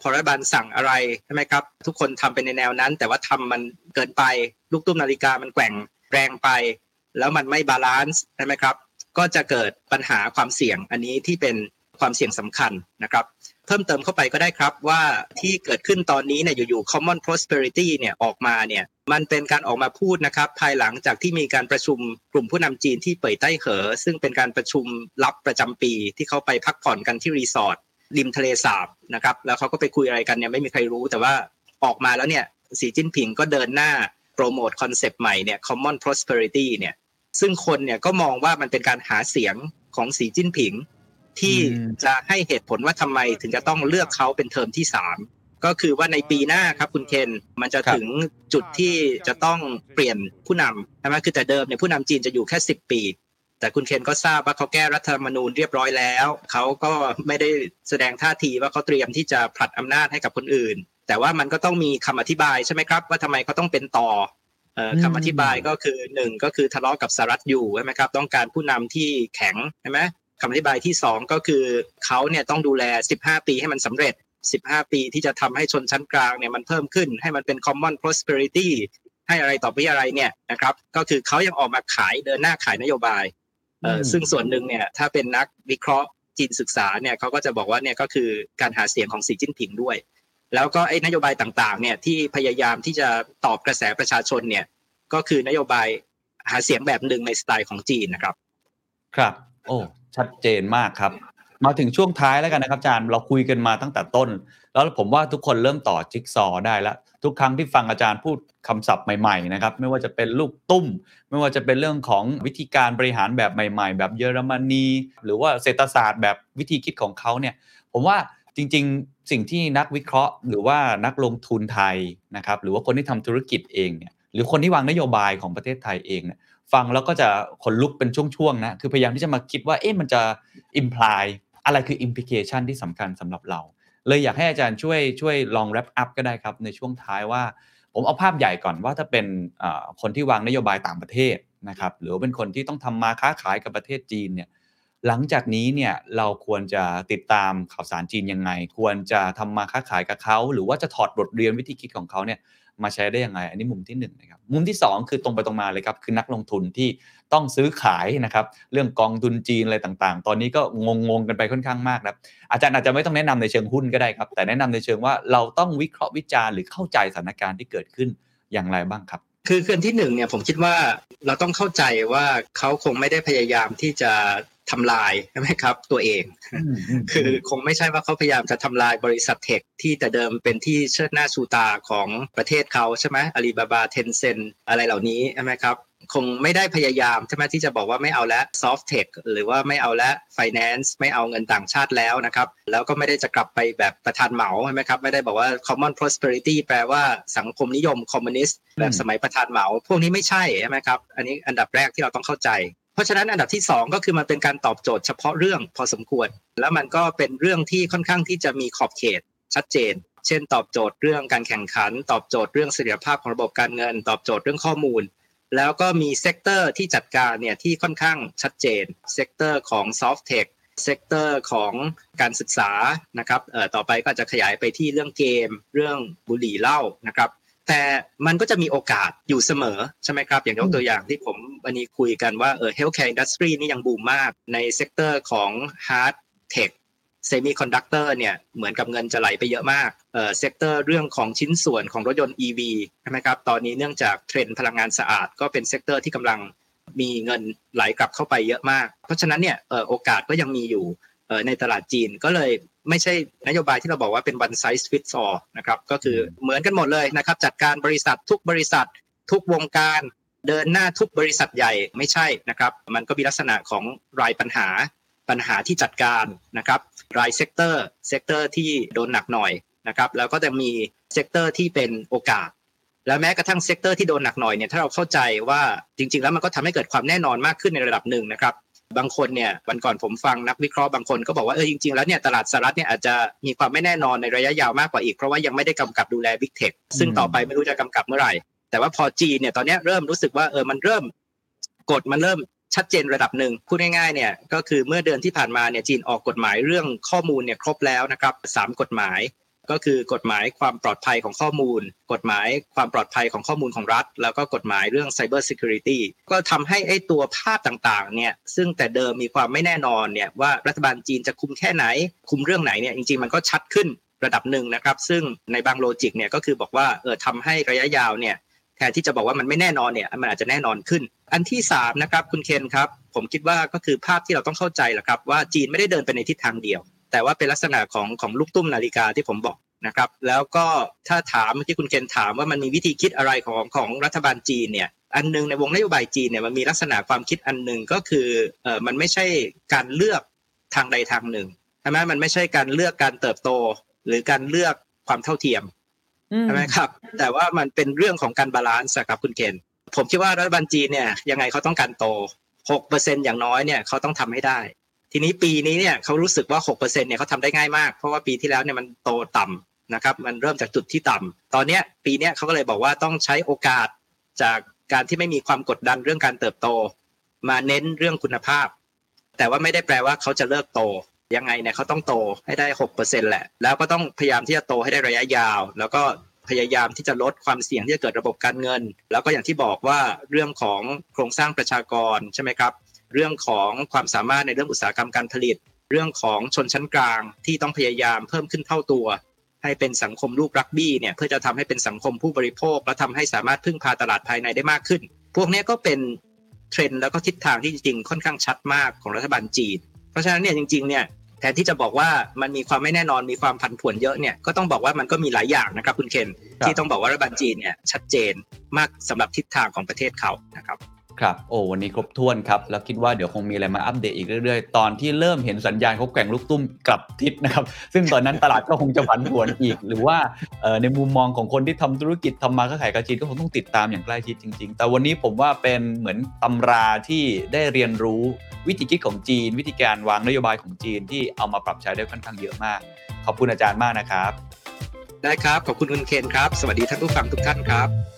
พอรัฐบาลสั่งอะไรใช่ไหมครับ ทุกคนทำเป็นในแนวนั้น แต่ว่าทำมันเกินไปลูกตุ้มนาฬิกามันแกว่งแรงไป แล้วมันไม่ balance ใช่ไหมครับ ก็จะเกิดปัญหาความเสี่ยงอันนี้ที่เป็น ความเสี่ยงสำคัญนะครับเพิ่มเติมเข้าไปก็ได้ครับว่าที่เกิดขึ้นตอนนี้เนี่ยอยู่ๆ common prosperity เนี่ยออกมาเนี่ยมันเป็นการออกมาพูดนะครับ ภายหลังจากที่มีการประชุมกลุ่มผู้นำจีนที่เป่ยไต้เหอ ซึ่งเป็นการประชุมลับประจำปี ที่เขาไปพักผ่อนกันที่รีสอร์ทริมทะเลสาบนะครับแล้วเขาก็ไปคุยอะไรกันเนี่ยไม่มีใครรู้ แต่ว่าออกมาแล้วเนี่ยสีจิ้นผิงก็เดินหน้าโปรโมทคอนเซปต์ใหม่เนี่ย common prosperity เนี่ยซึ่งคนเนี่ยก็มองว่ามันเป็นการหาเสียงของสีจิ้นผิง ที่อืมจะให้เหตุผลว่าทำไมถึงจะต้องเลือกเขาเป็นเทอมที่สามก็คือว่าในปีหน้าครับคุณเคนมันจะครับถึงจุดที่จะต้องเปลี่ยนผู้นำใช่ไหมคือแต่เดิมเนี่ยผู้นำจีนจะอยู่แค่สิบปี แต่คุณเคนก็ทราบว่าเขาแก้รัฐธรรมนูญเรียบร้อยแล้ว เขาก็ไม่ได้แสดงท่าทีว่าเขาเตรียมที่จะผลัดอำนาจให้กับคนอื่น แต่ว่ามันก็ต้องมีคำอธิบายใช่ไหมครับ ว่าทำไมเขาต้องเป็นต่อเอ่ออืมคำอธิบายก็คือหนึ่งก็คือทะเลาะกับสหรัฐอยู่ใช่ไหมครับ ต้องการผู้นำที่แข็งใช่ไหม คำอธิบายที่สองก็คือเขาเนี่ยต้องดูแล 15 ปีให้มันสำเร็จ 15 ปีที่จะทำให้ชนชั้นกลางเนี่ยมันเพิ่มขึ้น ให้มันเป็น common prosperity ให้อะไรต่อไปอะไรเนี่ยนะครับก็คือเขายังออกมาขายเดินหน้าขายนโยบายเอ่ออืมซึ่งส่วนหนึ่งเนี่ยถ้าเป็นนักวิเคราะห์จีนศึกษาเนี่ยเขาก็จะบอกว่าเนี่ยก็คือการหาเสียงของสีจิ้นผิงด้วย แล้วก็ไอ้นโยบายต่างๆเนี่ยที่พยายามที่จะตอบกระแสประชาชนเนี่ยก็คือนโยบายหาเสียงแบบหนึ่งในสไตล์ของจีนนะครับ ครับ โอ้ ชัดเจนมากครับ มาถึงช่วงท้ายแล้วกันนะครับอาจารย์เราคุยกันมาตั้งแต่ต้น แล้วผมว่าทุกคนเริ่มต่อจิ๊กซอว์ได้แล้ว ทุกครั้งที่ฟังอาจารย์พูดคำศัพท์ใหม่ๆนะครับไม่ว่าจะเป็นลูกตุ้ม ไม่ว่าจะเป็นเรื่องของวิธีการบริหารแบบใหม่ ๆ แบบเยอรมนีหรือว่าเศรษฐศาสตร์แบบวิธีคิดของเขาเนี่ยผมว่าจริง ๆ สิ่งที่นักวิเคราะห์ หรือว่านักลงทุนไทยนะครับหรือว่าคนที่ทำธุรกิจเองเนี่ยหรือคนที่วางนโยบายของประเทศไทยเองเนี่ย ฟังแล้วก็จะขนลุกเป็นช่วงๆนะคือพยายามที่จะมาคิดว่าเอ๊ะมันจะ imply อะไรคือ implication ที่สำคัญสำหรับเรา เลยอยากให้อาจารย์ช่วยช่วยลอง wrap up ก็ได้ครับในช่วงท้ายว่า ผมเอาภาพใหญ่ก่อนว่าถ้าเป็นคนที่วางนโยบายต่างประเทศนะครับหรือว่าเป็นคนที่ต้องทำมาค้าขายกับประเทศจีนเนี่ยหลังจากนี้เนี่ยเราควรจะติดตามข่าวสารจีนยังไง ควรจะทำมาค้าขายกับเขา หรือว่าจะถอดบทเรียนวิธีคิดของเขาเนี่ย มาใช้ได้ยังไง อันนี้มุมที่หนึ่งนะครับมุมที่สองคือตรงไปตรงมาเลยครับ คือนักลงทุนที่ต้องซื้อขายนะครับเรื่องกองทุนจีนอะไรต่างๆ ตอนนี้ก็งงๆกันไปค่อนข้างมากนะครับอาจารย์อาจจะไม่ต้องแนะนำในเชิงหุ้นก็ได้ครับ แต่แนะนำในเชิงว่าเราต้องวิเคราะห์วิจารณ์หรือเข้าใจสถานการณ์ที่เกิดขึ้นอย่างไรบ้างครับคือเคือนที่หนึ่งเนี่ยผมคิดว่าเราต้องเข้าใจว่าเขาคงไม่ได้พยายามที่จะ ทำลายใช่ไหมครับ ตัวเอง คือคงไม่ใช่ว่าเขาพยายามจะทำลายบริษัทเทคที่แต่เดิมเป็นที่เชิดหน้าชูตาของประเทศเขาใช่ไหมอาลีบาบาเทนเซนอะไรเหล่านี้ใช่ไหมครับคงไม่ได้พยายามใช่ไหมที่จะบอกว่าไม่เอาแล้ว soft tech หรือว่าไม่เอาแล้ว finance ไม่เอาเงินต่างชาติแล้วนะครับ แล้วก็ไม่ได้จะกลับไปแบบประธานเหมาใช่ไหมครับ ไม่ได้บอกว่า common prosperity แปลว่าสังคมนิยมคอมมิวนิสต์แบบสมัยประธานเหมา พวกนี้ไม่ใช่ใช่ไหมครับ อันนี้อันดับแรกที่เราต้องเข้าใจ เพราะฉะนั้นอันดับที่ 2 ก็คือมันเป็นการตอบโจทย์เฉพาะเรื่องพอสมควร แล้วมันก็เป็นเรื่องที่ค่อนข้างที่จะมีขอบเขตชัดเจน เช่น ตอบโจทย์เรื่องการแข่งขัน ตอบโจทย์เรื่องเสถียรภาพของระบบการเงิน ตอบโจทย์เรื่องข้อมูล แล้วก็มี sector ที่จัดการเนี่ยที่ค่อนข้างชัดเจน sector ของ soft tech sector ของการศึกษานะครับเอ่อต่อไปก็จะขยายไปที่เรื่องเกม เรื่องบุหรี่เหล้านะครับ แต่มันก็จะมีโอกาสอยู่เสมอ ใช่ไหมครับ อย่างยกตัวอย่างที่ผมวันนี้คุยกันว่าเออ healthcare industry นี่ยังบูมมากใน sector ของ hard tech เซมิคอนดักเตอร์เนี่ยเหมือนกับเงินจะไหลไปเยอะมากเอ่อ sector เรื่องของชิ้นส่วนของรถยนต์ EV ใช่ไหมครับ ตอนนี้เนื่องจากเทรนด์พลังงานสะอาดก็เป็น sector ที่กำลังมีเงินไหลกลับเข้าไปเยอะมาก เพราะฉะนั้นเนี่ยเอ่อโอกาสก็ยังมีอยู่ ในตลาดจีนก็เลยไม่ใช่นโยบายที่เราบอกว่าเป็น one size fits all นะครับก็คือเหมือนกันหมดเลยนะครับจัดการบริษัททุกบริษัท ทุกวงการเดินหน้าทุกบริษัทใหญ่ไม่ใช่นะครับ มันก็มีลักษณะของรายปัญหาปัญหาที่จัดการนะครับราย sector sector ที่โดนหนักหน่อยนะครับแล้วก็จะมี sector ที่เป็นโอกาส และแม้กระทั่ง sector ที่โดนหนักหน่อยเนี่ยถ้าเราเข้าใจว่าจริง ๆ แล้วมันก็ทำให้เกิดความแน่นอนมากขึ้นในระดับหนึ่งนะครับ บางคนเนี่ยวันก่อนผมฟังนักวิเคราะห์บางคนก็บอกว่าเออจริงๆแล้วเนี่ยตลาดสหรัฐเนี่ยอาจจะมีความไม่แน่นอนในระยะยาวมากกว่าอีก เพราะว่ายังไม่ได้กำกับดูแล Big Tech ซึ่งต่อไปไม่รู้จะกำกับเมื่อไหร่ แต่ว่าพอจีนเนี่ยตอนเนี้ยเริ่มรู้สึกว่าเออมันเริ่มกฎมันเริ่มชัดเจนระดับหนึ่งพูดง่ายๆเนี่ยก็คือเมื่อเดือนที่ผ่านมาเนี่ยจีนออกกฎหมายเรื่องข้อมูลเนี่ยครบแล้วนะครับสามกฎหมาย ก็คือกฎหมายความปลอดภัยของข้อมูล กฎหมายความปลอดภัยของข้อมูลของรัฐ แล้วก็กฎหมายเรื่อง Cyber Security ก็ทำให้ไอ้ตัวภาพต่างๆเนี่ยซึ่งแต่เดิมมีความไม่แน่นอนเนี่ยว่ารัฐบาลจีนจะคุมแค่ไหน คุมเรื่องไหนเนี่ยจริงๆมันก็ชัดขึ้นระดับหนึ่งนะครับซึ่งในบางโลจิกเนี่ยก็คือบอกว่าเออทำให้ระยะยาวเนี่ยแทนที่จะบอกว่ามันไม่แน่นอนเนี่ยมันอาจจะแน่นอนขึ้น อันที่3นะครับคุณเคนครับผมคิดว่าก็คือภาพที่เราต้องเข้าใจแหละครับว่าจีนไม่ได้เดินไปในทิศทางเดียว แต่ว่าเป็นลักษณะของของลูกตุ้มนาฬิกาที่ผมบอกนะครับ แล้วก็ถ้าถามเมื่อกี้คุณเคนถามว่ามันมีวิธีคิดอะไรของของรัฐบาลจีนเนี่ยอันหนึงในวงนโยบายจีนเนี่ยมันมีลักษณะความคิดอันหนึ่งก็คือเออมันไม่ใช่การเลือกทางใดทางหนึ่งใช่ไหมมันไม่ใช่การเลือกการเติบโต หรือการเลือกความเท่าเทียมใช่ไหมครับ แต่ว่ามันเป็นเรื่องของการ balance อะครับคุณเคนผมคิดว่ารัฐบาลจีนเนี่ยยังไงเขาต้องการโต6%อย่างน้อยเนี่ยเขาต้องทำให้ได้ ทีนี้ปีนี้เนี่ยเขารู้สึกว่า6%เนี่ยเขาทำได้ง่ายมาก เพราะว่าปีที่แล้วเนี่ยมันโตต่ำนะครับ มันเริ่มจากจุดที่ต่ำตอนเนี้ยปีเนี้ยเขาก็เลยบอกว่าต้องใช้โอกาสจากการที่ไม่มีความกดดันเรื่องการเติบโต มาเน้นเรื่องคุณภาพ แต่ว่าไม่ได้แปลว่าเขาจะเลิกโตยังไงเนี่ยเขาต้องโตให้ได้6%แหละ แล้วก็ต้องพยายามที่จะโตให้ได้ระยะยาว แล้วก็พยายามที่จะลดความเสี่ยงที่จะเกิดระบบการเงิน แล้วก็อย่างที่บอกว่าเรื่องของโครงสร้างประชากรใช่ไหมครับ เรื่องของความสามารถในเรื่องอุตสาหกรรมการผลิต เรื่องของชนชั้นกลางที่ต้องพยายามเพิ่มขึ้นเท่าตัว ให้เป็นสังคมลูกรักบี้เนี่ยเพื่อจะทำให้เป็นสังคมผู้บริโภค และทำให้สามารถพึ่งพาตลาดภายในได้มากขึ้น พวกนี้ก็เป็นเทรนด์แล้วก็ทิศทางที่จริงค่อนข้างชัดมากของรัฐบาลจีน เพราะฉะนั้นเนี่ยจริงๆเนี่ยแทนที่จะบอกว่ามันมีความไม่แน่นอนมีความผันผวนเยอะเนี่ยก็ต้องบอกว่ามันก็มีหลายอย่างนะครับคุณเคนที่ต้องบอกว่ารัฐบาลจีนเนี่ยชัดเจนมากสำหรับทิศทางของประเทศเขานะครับ ครับโอ้วันนี้ครบถ้วนครับ แล้วคิดว่าเดี๋ยวคงมีอะไรมาอัปเดตอีกเรื่อยๆ ตอนที่เริ่มเห็นสัญญาณเขาแกว่งลูกตุ้มกลับทิศนะครับ ซึ่งตอนนั้นตลาดก็คงจะผันผวนอีก หรือว่าในมุมมองของคนที่ทำธุรกิจทำมาค้าขายกับจีนก็คงต้องติดตามอย่างใกล้ชิดจริง ๆ แต่วันนี้ผมว่าเป็นเหมือนตำราที่ได้เรียนรู้วิธีคิดของจีน วิธีการวางนโยบายของจีนที่เอามาปรับใช้ได้ค่อนข้างเยอะมาก ขอบคุณอาจารย์มากนะครับ ได้ครับขอบคุณคุณเคนครับ สวัสดีท่านผู้ฟังทุกท่านครับ